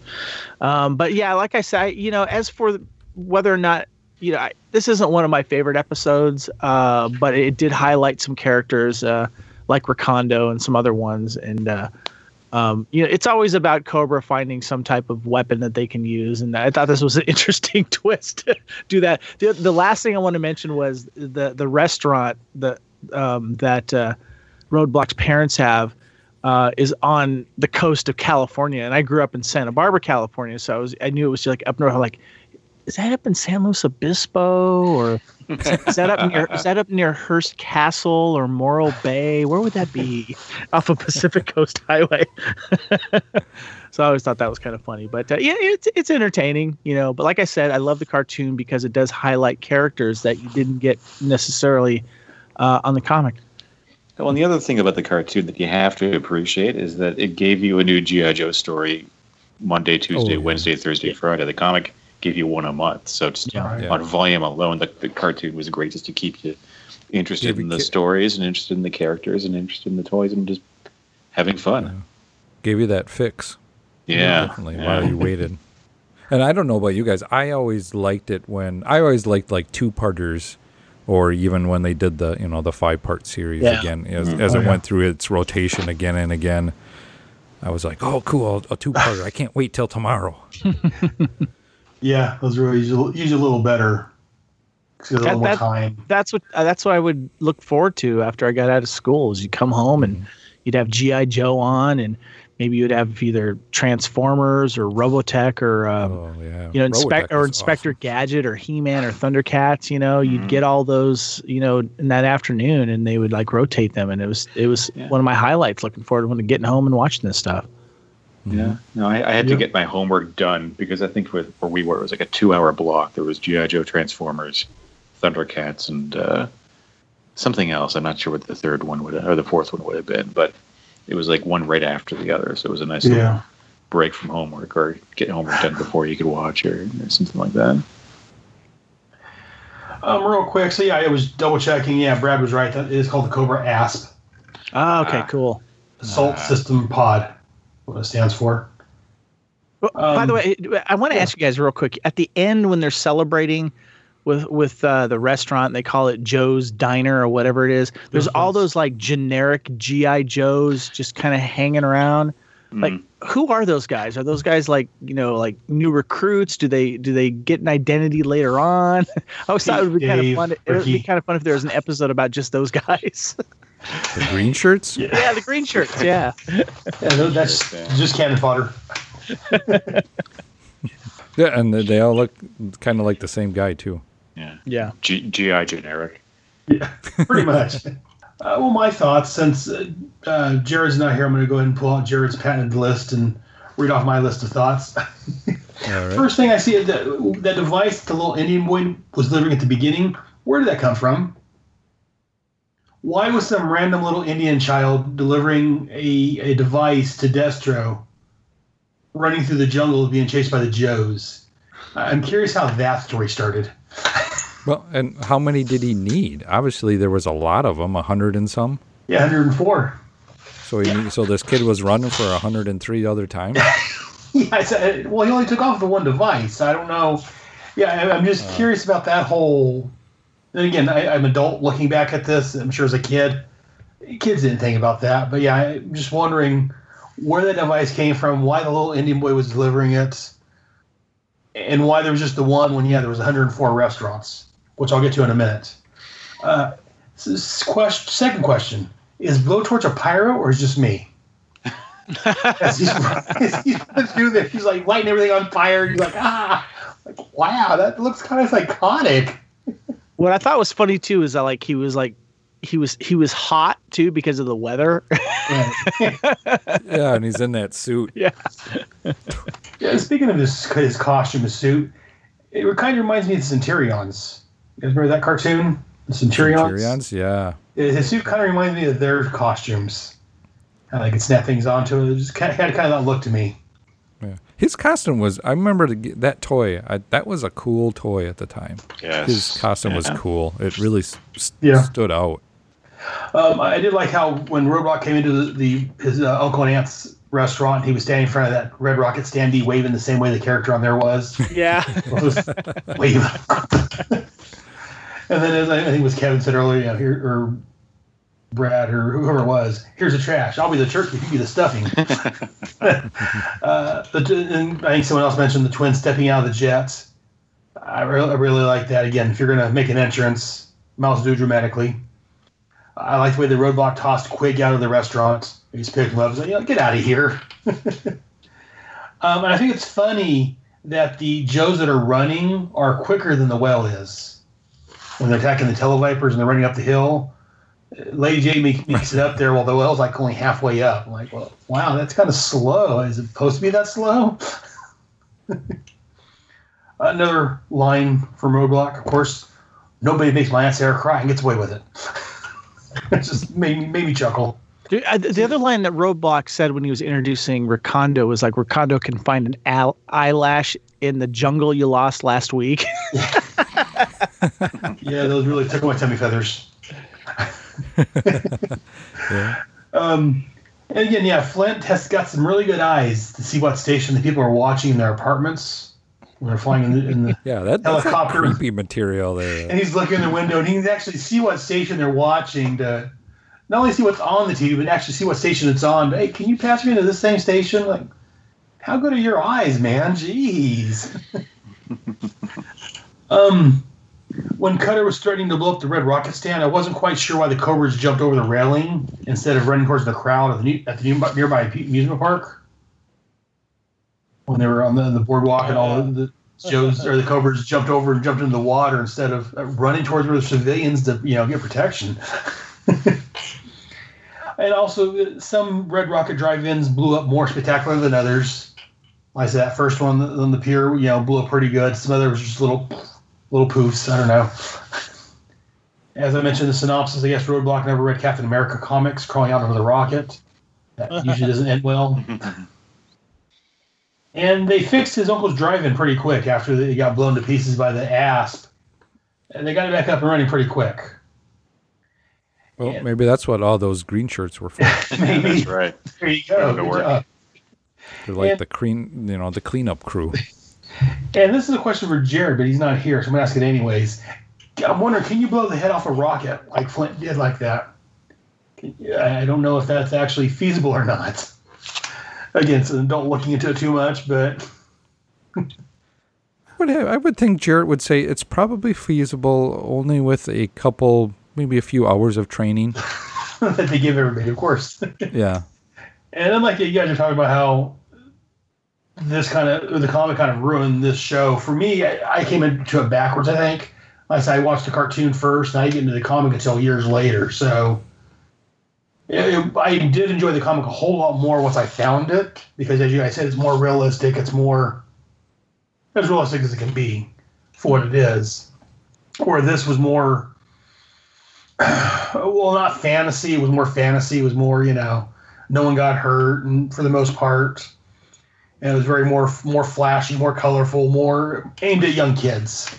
um, but yeah, like I said, you know, as for whether or not you know, I, this isn't one of my favorite episodes, uh, but it did highlight some characters uh, like Recondo and some other ones, and uh, um, you know, it's always about Cobra finding some type of weapon that they can use, and I thought this was an interesting twist to do that. The, the last thing I want to mention was the the restaurant the um, that. Uh, Roadblock's parents have uh, is on the coast of California, and I grew up in Santa Barbara, California, so I was I knew it was like up north. I'm like, is that up in San Luis Obispo or is that up near is that up near Hearst Castle or Morro Bay? Where would that be? Off of Pacific Coast Highway. so I always thought that was kind of funny, but uh, yeah, it's it's entertaining, you know. But like I said, I love the cartoon because it does highlight characters that you didn't get necessarily uh, on the comic. Well, and the other thing about the cartoon that you have to appreciate is that it gave you a new GI Joe story Monday, Tuesday, yeah. Wednesday, Thursday, Friday. The comic gave you one a month, so just Yeah. Yeah. on volume alone, the, the cartoon was great just to keep you interested Give in the ki- stories and interested in the characters and interested in the toys and just having fun. Gave you that fix. Yeah, definitely. yeah. While you waited. And I don't know about you guys. I always liked it when I always liked like two parters, or even when they did the you know the five part series Yeah. again as, Mhm. as Oh, it yeah. went through its rotation again and again. I was like, oh, cool, a two parter. I can't wait till tomorrow. Yeah, those are usually, usually a little better. 'Cause you got a little That- more that- time. that's what uh, that's what I would look forward to after I got out of school. Is you come home and you'd have GI Joe on, and maybe you'd have either Transformers or Robotech or um, Oh yeah, you know Inspect or was Inspector Gadget or He Man or Thundercats. You know, Mm-hmm. you'd get all those you know in that afternoon, and they would like rotate them, and it was it was Yeah. one of my highlights. Looking forward to when getting home and watching this stuff. Yeah, no, I, I had Yeah. to get my homework done because I think with where we were, it was like a two-hour block. There was GI Joe, Transformers, Thundercats, and uh, something else. I'm not sure what the third one would or the fourth one would have been, but it was like one right after the other. So it was a nice Yeah. little break from homework or get homework done before you could watch or, or something like that. Um, real quick. So yeah, I was double checking. Yeah, Brad was right. That it is called the Cobra ASP, Ah, okay, Ah. cool. Assault System Pod. What it stands for. Well, by the Um, way, I want to ask you guys real quick. At the end, when they're celebrating with with uh, the restaurant, they call it Joe's Diner or whatever it is. There's all those like generic GI Joes just kind of hanging around. Like, who are those guys? Are those guys like you know like new recruits? Do they do they get an identity later on? I always thought it would be kind of fun. It would be kind of fun if there was an episode about just those guys. The green shirts. yeah, the green shirts. Yeah. Yeah, tho- that's just cannon fodder. Yeah, and they- they all look kind of like the same guy too. Yeah, Yeah. G- GI generic. Yeah, pretty much. Uh, well, my thoughts since uh, uh, Jared's not here, I'm going to go ahead and pull out Jared's patented list and read off my list of thoughts. All right. First thing I see is that that device the little Indian boy was living at the beginning. Where did that come from? Why was some random little Indian child delivering a, a device to Destro running through the jungle being chased by the Joes? I'm curious how that story started. Well, and how many did he need? Obviously, there was a lot of them, a hundred and some. Yeah, 104. So he need, so this kid was running for a hundred and three other times. Yeah, I said, uh, well, he only took off the one device. I don't know. Yeah, I'm just uh. curious about that whole. And again, I, I'm adult looking back at this. I'm sure as a kid, kids didn't think about that. But yeah, I'm just wondering where that device came from, why the little Indian boy was delivering it, and why there was just the one when yeah there was 104 restaurants, which I'll get to in a minute. Uh, question, second question: Is Blowtorch a pyro or is it just me? as he's, as he's through there, he's like lighting everything on fire. He's like, ah, like wow, that looks kind of psychotic. What I thought was funny too is that like he was like he was he was hot too because of the weather. yeah, and he's in that suit. Yeah. Yeah, speaking of his his costume, his suit, it kind of reminds me of the Centurions. You guys remember that cartoon, the Centurions? Centurions, yeah. Yeah, His suit kind of reminds me of their costumes. How they could snap things onto it. It just kind of, had kind of that look to me. Yeah. His costume was. I remember that toy. I, that was a cool toy at the time. Yes. His costume was cool. It really s- s- Yeah. stood out. Um, I did like how when Roadblock came into the, the his uh, uncle and aunt's restaurant, he was standing in front of that Red Rocket standee, waving the same way the character on there was. Yeah. Wave. and then, as I I think it was Kevin said earlier, you know, here or Brad or whoever it was, here's the trash. I'll be the turkey. You be the stuffing. uh, the, and I think someone else mentioned the twins stepping out of the jets. I really, I really like that. Again, if you're going to make an entrance, mouse do dramatically. I like the way the roadblock tossed Quig out of the restaurant. He's picking up you know, get out of here. um, and I think it's funny that the Joes that are running are quicker than the whale is. When they're attacking the televipers and they're running up the hill, Lady Jaye makes it up there while the whale's like only halfway up. I'm like, well, wow, that's kind of slow. Is it supposed to be that slow? Another line from Roadblock, of course, nobody makes my Aunt Sarah cry and gets away with it. it just made me, made me chuckle. Dude, I, uh, the other line that Roadblock said when he was introducing Recondo was like, "Recondo can find an al- eyelash in the jungle you lost last week." Yeah, those really took my tummy feathers. Um, and again, yeah, Flint has got some really good eyes to see what station the people are watching in their apartments when they're flying in the, in the Yeah, that, that's like helicopter. creepy material there. and he's looking in the window and he can actually see what station they're watching to not only see what's on the TV, but actually see what station it's on. Hey, can you pass me into this same station? Like, how good are your eyes, man? Jeez. um, when Cutter was starting to blow up the red rocket stand, I wasn't quite sure why the Cobras jumped over the railing instead of running towards the crowd at the, new, at the nearby amusement park. When they were on the, the boardwalk and all the Joes or the Cobras jumped over and jumped into the water instead of uh, running towards where the civilians to you know get protection. and also, uh, some Red Rocket drive-ins blew up more spectacular than others. Like I said, that first one on the pier, you know, blew up pretty good. Some others just little, little poofs. I don't know. As I mentioned, the synopsis, I guess Roadblock never read Captain America comics, crawling out over the rocket. That usually doesn't end well. And they fixed his uncle's drive-in pretty quick after he got blown to pieces by the asp. And they got it back up and running pretty quick. Well, maybe that's what all those green shirts were for. Maybe. That's right. There you go. Go to Good work. They're like And- the clean, you know, the cleanup crew. And this is a question for Jared, but he's not here, so I'm gonna ask it anyways. I'm wondering, can you blow the head off a rocket like Flint did like that? I don't know if that's actually feasible or not. Again, so don't looking into it too much, but Would have, I would think Jared would say it's probably feasible only with a couple, maybe a few hours of training. that they give everybody, of course. Yeah. And then, like you guys are talking about how this kind of the comic kind of ruined this show. For me, I, I came into it backwards. I think. Like I said, I watched the cartoon first, and I didn't get into the comic until years later. So it, it- I did enjoy the comic a whole lot more once I found it because, as you guys said, it's more realistic. It's more as realistic as it can be for what it is. Where this was more, well, not fantasy. It was more fantasy. It was more, you know no one got hurt and for the most part and it was very more more flashy more colorful more aimed at young kids.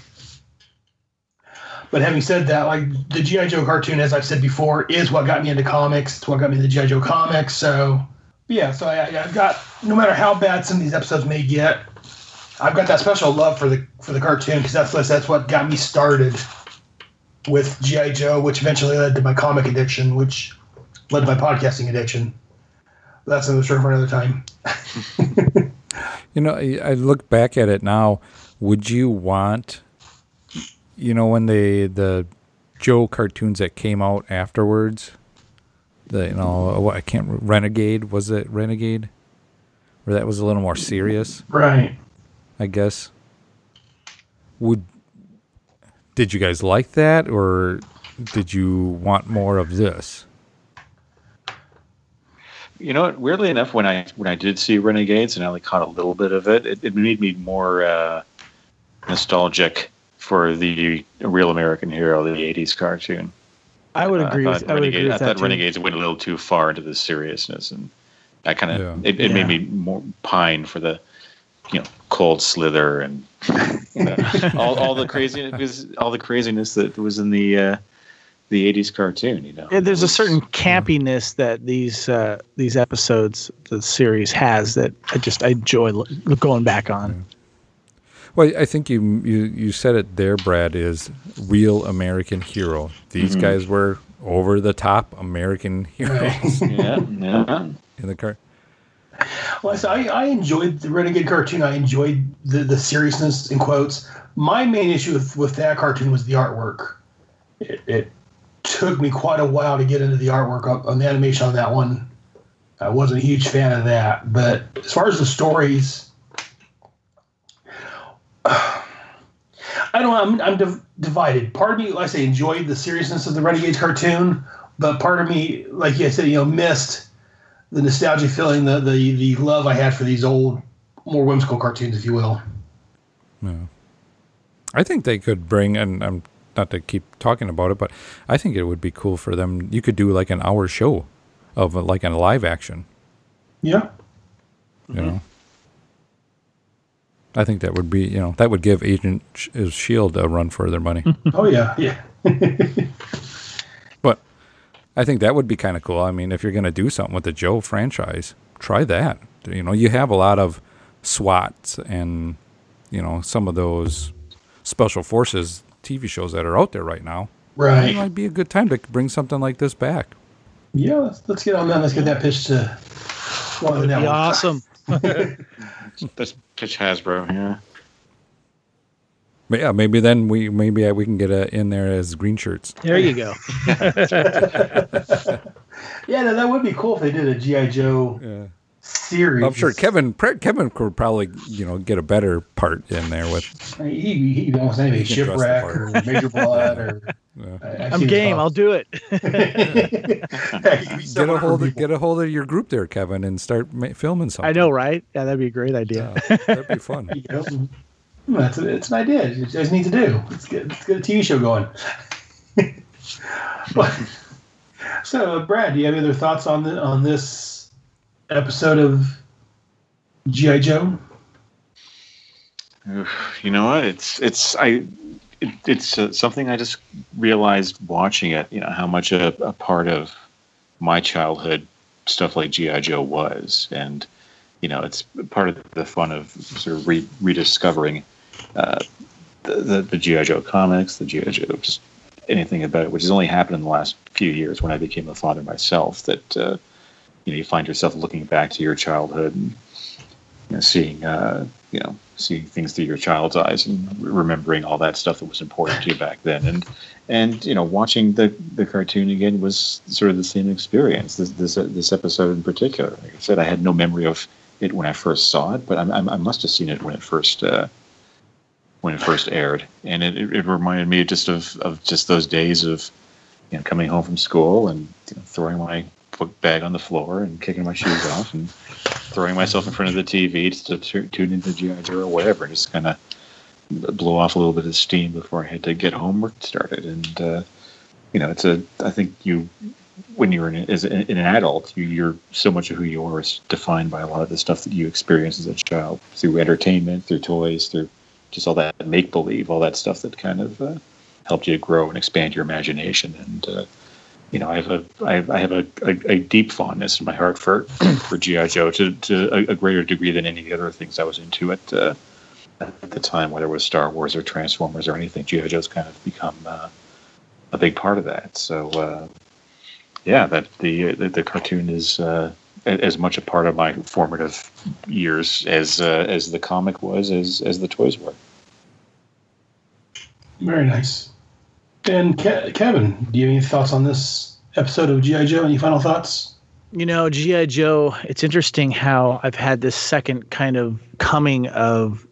But having said that like the gi joe cartoon as i've said before is what got me into comics. It's what got me into gi joe comics. So yeah so I, i've got no matter how bad some of these episodes may get i've got that special love for the for the cartoon because that's that's what got me started with gi joe which eventually led to my comic addiction which led to my podcasting addiction. That's another story for another time. You know, I look back at it now. Would you want, you know, when they the Joe cartoons that came out afterwards, the you know I can't Renegade was it Renegade, where that was a little more serious, Right. I guess. Would did you guys like that, or did you want more of this? You know, weirdly enough, when I when I did see Renegades and I only caught a little bit of it, it, it made me more uh, nostalgic for the real American hero, the '80s cartoon. I would Uh, agree. thought with, I would agree with I that. thought too. Renegades went a little too far into the seriousness, and that kind of Yeah. it, it Yeah. made me more pine for the you know cold slither and you know, all, all the craziness all the craziness that was in the uh, the '80s cartoon. You know, Yeah, there's It a certain campiness that these uh, these episodes, the series has that I just I enjoy lo- going back on. Well, I think you you you said it there, Brad. Is real American hero. These Mhm. guys were over the top American heroes yeah, yeah. in the car. Well, so I, I enjoyed the Renegade cartoon. I enjoyed the, the seriousness in quotes. My main issue with, with that cartoon was the artwork. It, it took me quite a while to get into the artwork on, the animation on that one. I wasn't a huge fan of that. But as far as the stories, I don't know. I'm, I'm div- divided. Part of me, like I say, enjoyed the seriousness of the Renegades cartoon, but part of me, like you said, you know, missed the nostalgia feeling, the the the love I had for these old, more whimsical cartoons, if you will. No. I think they could bring, and I'm not to keep talking about it, but I think it would be cool for them. You could do like an hour show of uh, like a live action. Yeah. You know, I think that would be, you know, that would give Agent Sh- uh, Shield a run for their money. Oh yeah, yeah. but I think that would be kind of cool. I mean, if you're going to do something with the Joe franchise, try that. You know, you have a lot of SWATs and you know some of those special forces TV shows that are out there right now. Right. It might be a good time to bring something like this back. Yeah, let's, let's get on that. Let's get that pitch to one of the That'd be networks. awesome. That's pitch Hasbro. Yeah. But yeah, maybe then we maybe we can get a, in there as green shirts. There you go. Yeah, no, that would be cool if they did a GI Joe series. I'm sure Kevin Kevin could probably you know get a better part in there with. He he can almost anything, He can dress the shipwreck or Major Blood or. I- I've I'm game. I'll do it. Get a hold of get a hold of your group there, Kevin, and start ma- filming something. I know, right? Yeah, that'd be a great idea. That'd be fun. Yep. Hmm, That's a, it's an idea. You guys need to do. Let's get let's get a TV show going. But- so, uh, Brad, do you have any other thoughts on the on this episode of GI Joe? You know what? It's it's I it, it's uh, something I just realized watching it. You know how much a, a part of my childhood stuff like GI Joe was, and you know it's part of the fun of sort of re- rediscovering uh, the, the the GI Joe comics, the GI Joe just anything about it, which has only happened in the last few years when I became a father myself. That uh, you know you find yourself looking back to your childhood and you know, seeing uh, you know seeing things through your child's eyes and remembering all that stuff that was important to you back then. And and you know watching the the cartoon again was sort of the same experience this this uh, this episode in particular. Like I said I had no memory of it when I first saw it but I, I, I must have seen it when it first uh, when it first aired. And it, it, reminded me just of, of just those days of you know coming home from school and you know, throwing my bag on the floor and kicking my shoes off and throwing myself in front of the TV to, to tune into GI Joe or whatever, just kind of blow off a little bit of steam before I had to get homework started. And uh, you know, it's a I think you when you're an, as an, an adult, you, you're so much of who you are is defined by a lot of the stuff that you experience as a child through entertainment, through toys, through just all that make believe, all that stuff that kind of uh, helped you grow and expand your imagination. And uh, you know, I have a I have, a, a, a deep fondness in my heart for for GI Joe to, to a, a greater degree than any of the other things I was into at uh, at the time, whether it was Star Wars or Transformers or anything. GI Joe's kind of become uh, a big part of that. So uh, yeah, that the, the the cartoon is uh, as much a part of my formative years as uh, as the comic was, as as the toys were. Very nice. And Ke- Kevin, do you have any thoughts on this episode of GI Joe? Any final thoughts? You know, G.I. Joe, it's interesting how I've had this second kind of coming of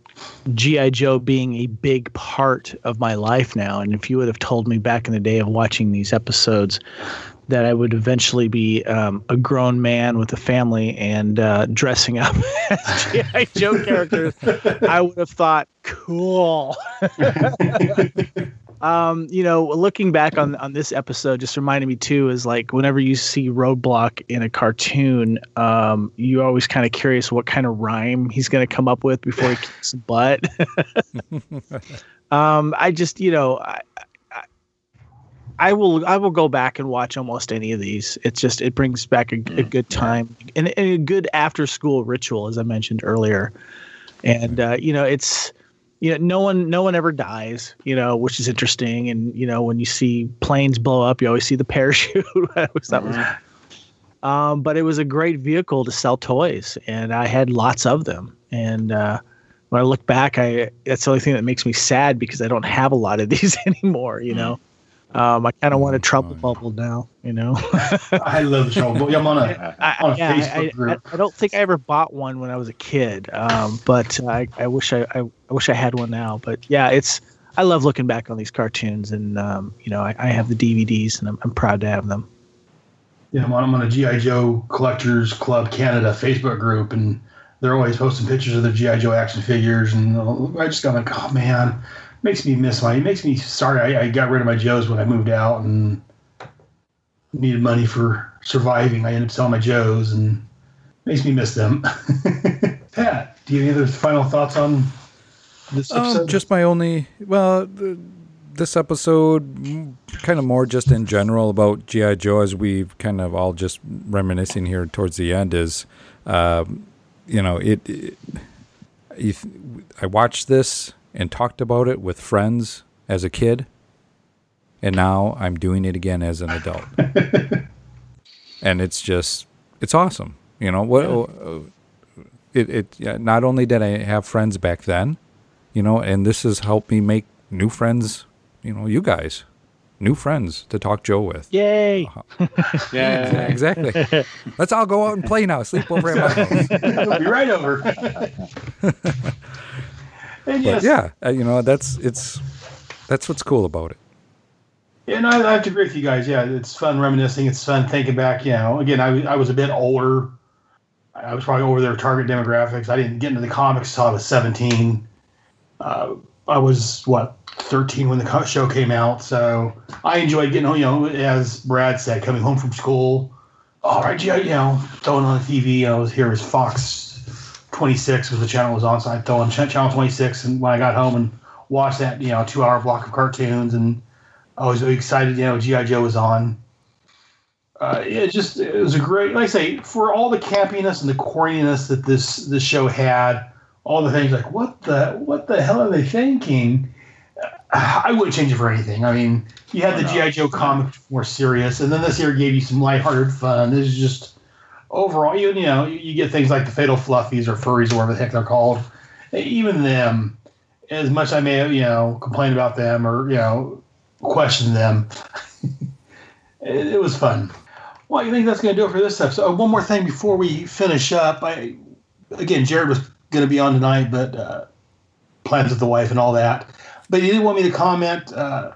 GI Joe being a big part of my life now. And if you would have told me back in the day of watching these episodes that I would eventually be um, a grown man with a family and uh, dressing up as GI Joe characters, I would have thought, cool. um, you know, looking back on on this episode, just reminded me too is like whenever you see Roadblock in a cartoon, um, you're always kind of curious what kind of rhyme he's going to come up with before he kicks butt. um, I just, you know, I, I, I will I will go back and watch almost any of these. It's just it brings back a, a good time and, and a good after school ritual, as I mentioned earlier. And uh, you know, it's you know no one no one ever dies you know which is interesting. And you know when you see planes blow up you always see the parachute. Thought was um, but it was a great vehicle to sell toys and i had lots of them. And uh, when i look back i that's the only thing that makes me sad because i don't have a lot of these anymore you know um, i kind of want a trouble bubble now you know I love the trouble. bubble. I'm on a I, on a yeah, Facebook I, group. I, I don't think I ever bought one when I was a kid, um, but I, I wish I, I, I wish I had one now. But yeah, it's I love looking back on these cartoons, and um, you know I, I have the DVDs, and I'm, I'm proud to have them. Yeah, I'm on, I'm on a GI Joe Collectors Club Canada Facebook group, and they're always posting pictures of their GI Joe action figures, and I just got like, oh man, makes me miss my. It makes me sorry. I, I got rid of my Joes when I moved out and needed money for surviving. I ended up selling my Joes, and makes me miss them. Pat, do you have any other final thoughts on this Um, episode? just my only well, the, this episode, kind of more just in general about GI Joe, as we've kind of all just reminiscing here towards the end, is um, you know it. it if, I watched this and talked about it with friends as a kid, and now I'm doing it again as an adult, and it's just it's awesome. You know what? uh, It it yeah, not only did I have friends back then, you know, and this has helped me make new friends. You know, you guys, new friends to talk Joe with. Yay! Yeah, exactly. Let's all go out and play now. Sleep over at my house. We'll be right over. And yes, But yeah, uh, you know, that's it's that's what's cool about it. Yeah, no, I I have to agree with you guys. Yeah, it's fun reminiscing. It's fun thinking back. You know, again, I, was- I was a bit older. I was probably over their target demographics. I didn't get into the comics until I was 17. Uh, I was, what, 13 when the show came out. So I enjoyed getting home, you know, as Brad said, coming home from school. All right, yeah, you know, throwing on the TV. I was here as Fox 26 was the channel was on. So I'd throw on channel 26 and when I got home and watched that, you know, two hour block of cartoons and I was really excited, you know, G.I. Joe was on. Uh, it just it was a great, like I say, for all the campiness and the corniness that this this show had, all the things like what the what the hell are they thinking? I wouldn't change it for anything. I mean, you had the G.I. Joe comic more serious, and then this here gave you some lighthearted fun. This is just overall, you, you know, you, get things like the Fatal Fluffies or Furries or whatever the heck they're called. Even them, as much as I may have, you know, complained about them or you know, question them, it, it was fun. Well, I think that's going to do it for this episode. Oh, one more thing before we finish up. I again, Jared was going to be on tonight, but uh, plans with the wife and all that. But he didn't want me to comment uh,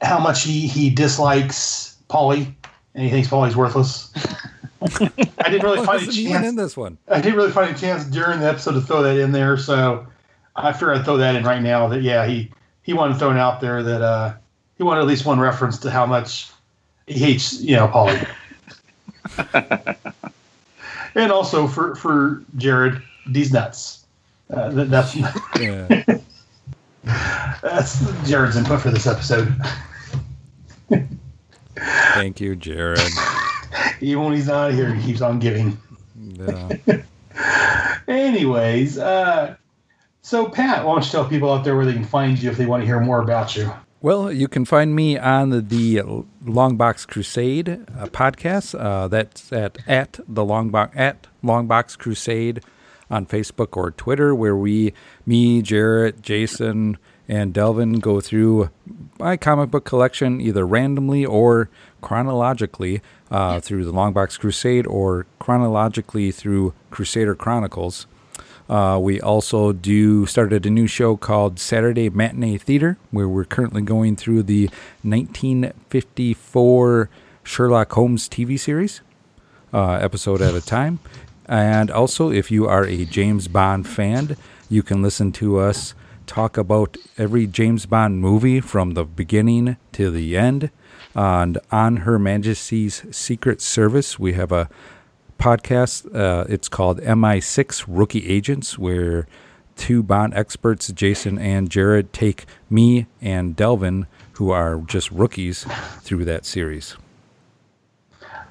how much he he dislikes Polly and he thinks Polly's worthless. I didn't really find a chance in this one. I didn't really find a chance during the episode to throw that in there, so I figured I'd throw that in right now. That yeah, he he wanted thrown out there that uh, he wanted at least one reference to how much he hates you know Polly. and also for for Jared, these nuts. Uh, that, that's Yeah. that's Jared's input for this episode. Thank you, Jared. Even when he's not here, he keeps on giving. Yeah. Anyways, uh, so Pat, why don't you tell people out there where they can find you if they want to hear more about you? Well, you can find me on the, Longbox Crusade uh, podcast. Uh, that's at at the Longbox at Longbox Crusade on Facebook or Twitter, where we, me, Jared, Jason, and Delvin go through my comic book collection either randomly or chronologically uh, through the Longbox Crusade or chronologically through Crusader Chronicles. Uh, we also do started a new show called Saturday Matinee Theater, where we're currently going through the 1954 Sherlock Holmes TV series, uh, episode at a time. And also, if you are a James Bond fan, you can listen to us talk about every James Bond movie from the beginning to the end. And on Her Majesty's Secret Service, we have a podcast. Uh, it's called MI6 Rookie Agents, where two Bond experts, Jason and Jared, take me and Delvin, who are just rookies, through that series.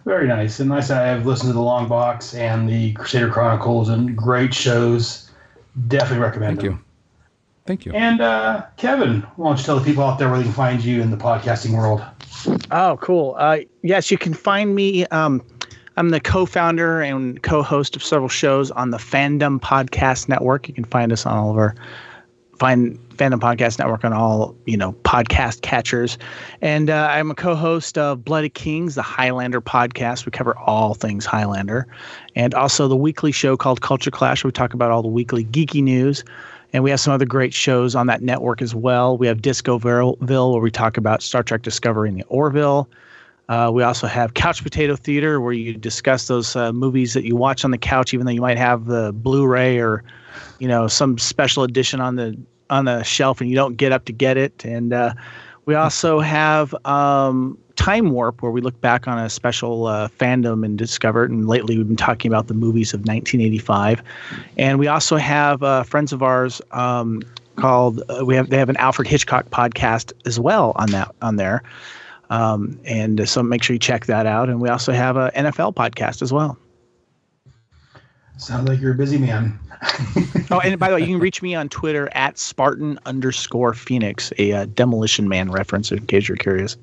Very nice. And nice. I have listened to the Long Box and the Crusader Chronicles and great shows. Definitely recommend Thank them. you. Thank you. And uh, Kevin, why don't you tell the people out there where they can find you in the podcasting world? Oh, cool. Uh, yes, you can find me. Um, I'm the co-founder and co-host of several shows on the Fandom Podcast Network. You can find us on all of our find Fandom Podcast Network on all you know podcast catchers. And uh, I'm a co-host of Bloody Kings, the Highlander podcast. We cover all things Highlander, and also the weekly show called Culture Clash. Where we talk about all the weekly geeky news. And we have some other great shows on that network as well. We have Discoville, where we talk about Star Trek Discovery and the Orville. Uh, we also have Couch Potato Theater, where you discuss those uh, movies that you watch on the couch, even though you might have the Blu-ray or, you know, some special edition on the on the shelf, and you don't get up to get it. And uh, we also have um, Time Warp, where we look back on a special uh, fandom and discover it. And lately, we've been talking about the movies of 1985. And we also have uh, friends of ours um, called uh, we have they have an Alfred Hitchcock podcast as well on that on there. Um, and so make sure you check that out. And we also have a NFL podcast as well. Sounds like you're a busy man. oh, and by the way, you can reach me on Twitter at Spartan underscore Phoenix, a uh, Demolition Man reference in case you're curious.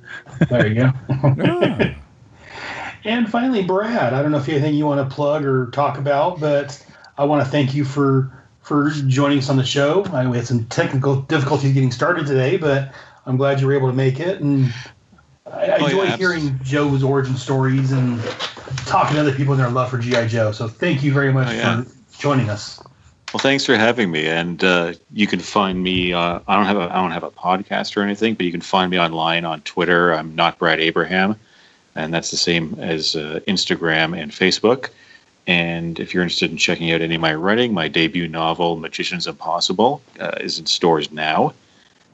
There you go. and finally, Brad, I don't know if you have anything you want to plug or talk about, but I want to thank you for for joining us on the show. I, we had some technical difficulties getting started today, but I'm glad you were able to make it. And I, I Oh, enjoy yeah, hearing Joe's origin stories and talking to other people and their love for GI Joe. So thank you very much Oh, yeah. for joining us. Well, thanks for having me. And uh, you can find me. Uh, I don't have a I don't have a podcast or anything, but you can find me online on Twitter. I'm not Brad Abraham, and that's the same as uh, Instagram and Facebook. And if you're interested in checking out any of my writing, my debut novel *Magician's Impossible* uh, is in stores now,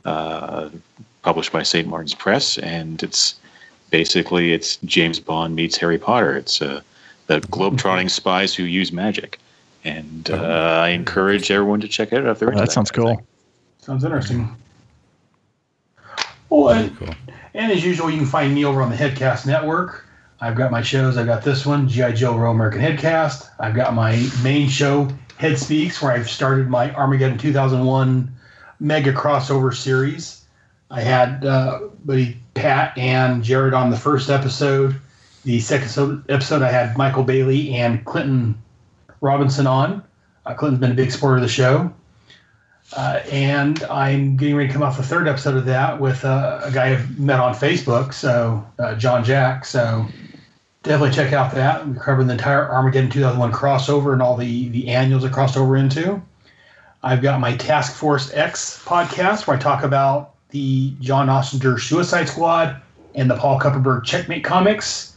uh, published by St. Martin's Press, and it's basically it's James Bond meets Harry Potter. It's uh, the globetrotting spies who use magic, and uh, I encourage everyone to check it out if they're Oh, into that sounds cool. Sounds interesting. Well, and, and as usual, you can find me over on the Headcast Network. I've got my shows. I've got this one, G.I. Joe Real American Headcast. I've got my main show, Head Speaks, where I've started my Armageddon 2001 mega crossover series. I had uh, buddy Pat and Jared on the first episode. The second episode, I had Michael Bailey and Clinton Robinson on. Uh, Clinton's been a big supporter of the show. Uh, and I'm getting ready to come off the third episode of that with uh, a guy I've met on Facebook, so uh, John Jack. So definitely check out that. We're covering the entire Armageddon 2001 crossover and all the the annuals it crossed over into. I've got my Task Force X podcast where I talk about the John Ostrander Suicide Squad and the Paul Kupperberg Checkmate comics.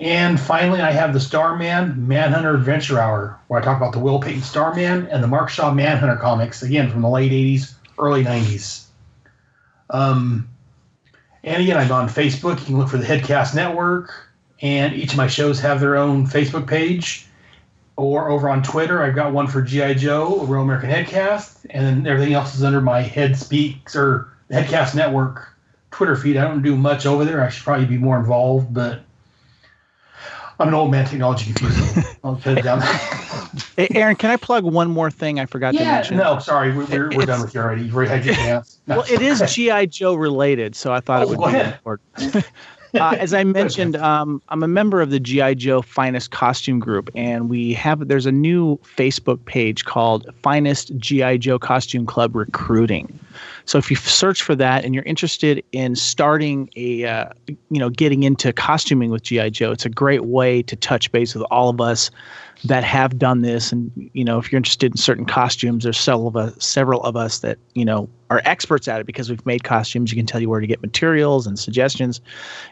And finally, I have the Starman Manhunter Adventure Hour, where I talk about the Will Payton Starman and the Mark Shaw Manhunter comics, again from the late 80s, early 90s. Um, and again, I'm on Facebook. You can look for the Headcast Network, and each of my shows have their own Facebook page. Or over on Twitter, I've got one for G.I. Joe, Real American Headcast, and then everything else is under my Head Speaks or the Headcast Network Twitter feed. I don't do much over there. I should probably be more involved, but I'm an old man, technology confused. I'll put it down. Hey, Aaron, can I plug one more thing I forgot to mention? no, sorry, we're, we're, we're done with you already. You've already had your chance. No. Well, it is GI Joe related, so I thought Oh, it would go be ahead. important. uh, as I mentioned, um, I'm a member of the GI Joe Finest Costume Group, and we have there's a new Facebook page called Finest GI Joe Costume Club Recruiting. So if you search for that and you're interested in starting a, uh, you know, getting into costuming with GI Joe, it's a great way to touch base with all of us that have done this. And you know, if you're interested in certain costumes, there's several of us, several of us that you know are experts at it because we've made costumes. You can tell you where to get materials and suggestions,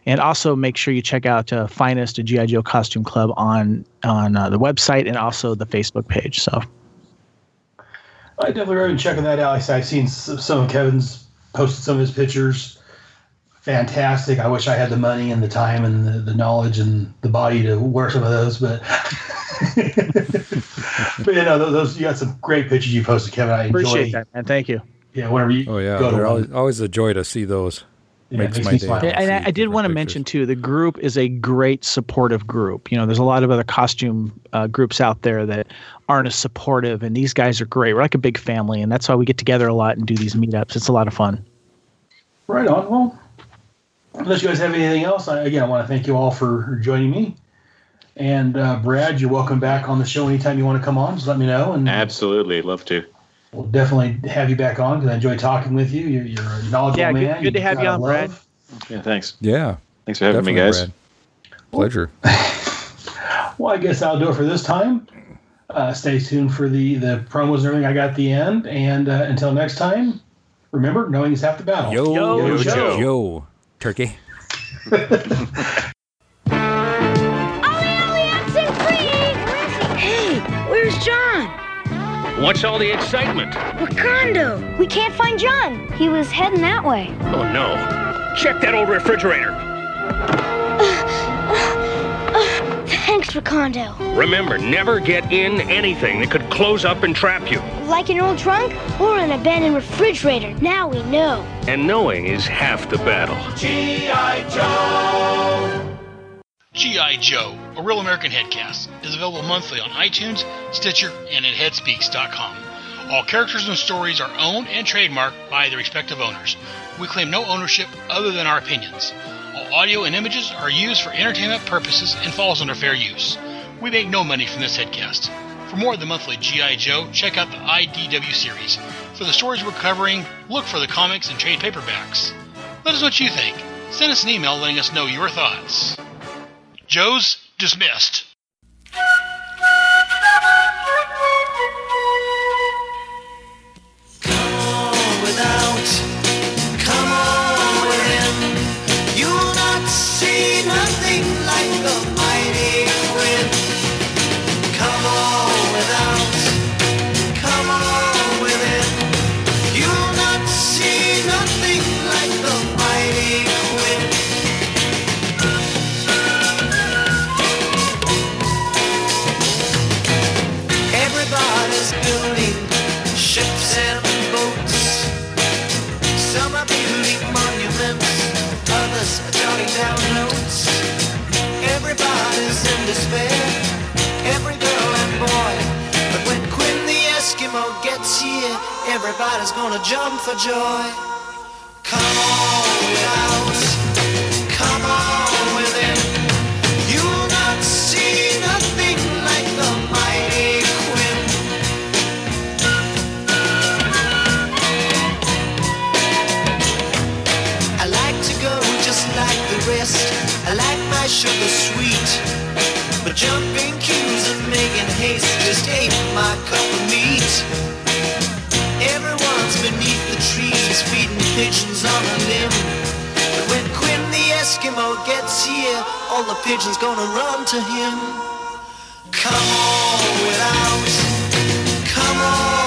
and also make sure you check out uh, Finest, a GI Joe Costume Club on on uh, the website and also the Facebook page. So. I definitely recommend checking that out. Like I said, I've seen some of Kevin's posted some of his pictures. Fantastic. I wish I had the money and the time and the, the knowledge and the body to wear some of those, but but you know those, those you got some great pictures you posted, Kevin. I enjoy. Appreciate that, man. Thank you. Yeah, whenever you Oh yeah, go they're one. always, always a joy to see those. Yeah, makes makes my day. And I, I did want to different mention too, the group is a great supportive group. You know, there's a lot of other costume uh, groups out there that aren't as supportive, and these guys are great. We're like a big family, and that's why we get together a lot and do these meetups. It's a lot of fun. Right on. Well, unless you guys have anything else, I, again, I want to thank you all for joining me. And uh, Brad, you're welcome back on the show anytime you want to come on. Just let me know, and Absolutely, love to. we'll definitely have you back on because I enjoy talking with you. You're, you're a knowledgeable Yeah, good- man. good to have you on, love. Brad. Yeah, thanks. Yeah, Thanks for having me, guys. Brad. Pleasure. Well, I guess I'll do it for this time. Uh, stay tuned for the the promos and everything I got at the end. And uh, until next time, remember, knowing is half the battle. Yo, Yo, Joe. yo, turkey. Hey, where's John? What's all the excitement? Wakanda. We can't find John. He was heading that way. Oh no. Check that old refrigerator. Thanks, Wakando. Remember, never get in anything that could close up and trap you. Like an old trunk or an abandoned refrigerator. Now we know. And knowing is half the battle. G.I. Joe. G.I. Joe, a real American headcast, is available monthly on iTunes, Stitcher, and at headspeaks.com. All characters and stories are owned and trademarked by their respective owners. We claim no ownership other than our opinions. All audio and images are used for entertainment purposes and falls under fair use. We make no money from this headcast. For more of the monthly G.I. Joe, check out the IDW series. For the stories we're covering, look for the comics and trade paperbacks. Let us know what you think. Send us an email letting us know your thoughts. Joe's dismissed. Everybody's gonna jump for joy. Come on without, come on within. You'll not see nothing like the mighty Quinn. I like to go just like the rest. I like my sugar sweet. But jumping queues and making haste just ain't my pigeons on a limb. But when Quinn the Eskimo gets here, all the pigeons gonna run to him. Come on without, come on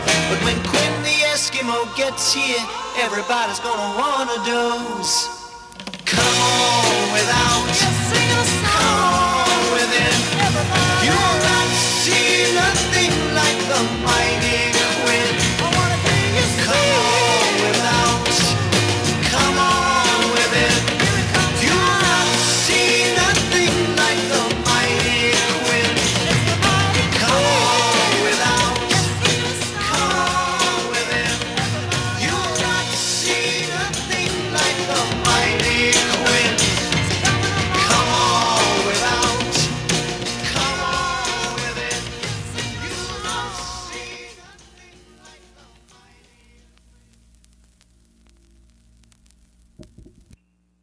close. But when Quinn the Eskimo gets here, everybody's gonna want a dose. Come on without, come on within. You will not see nothing like the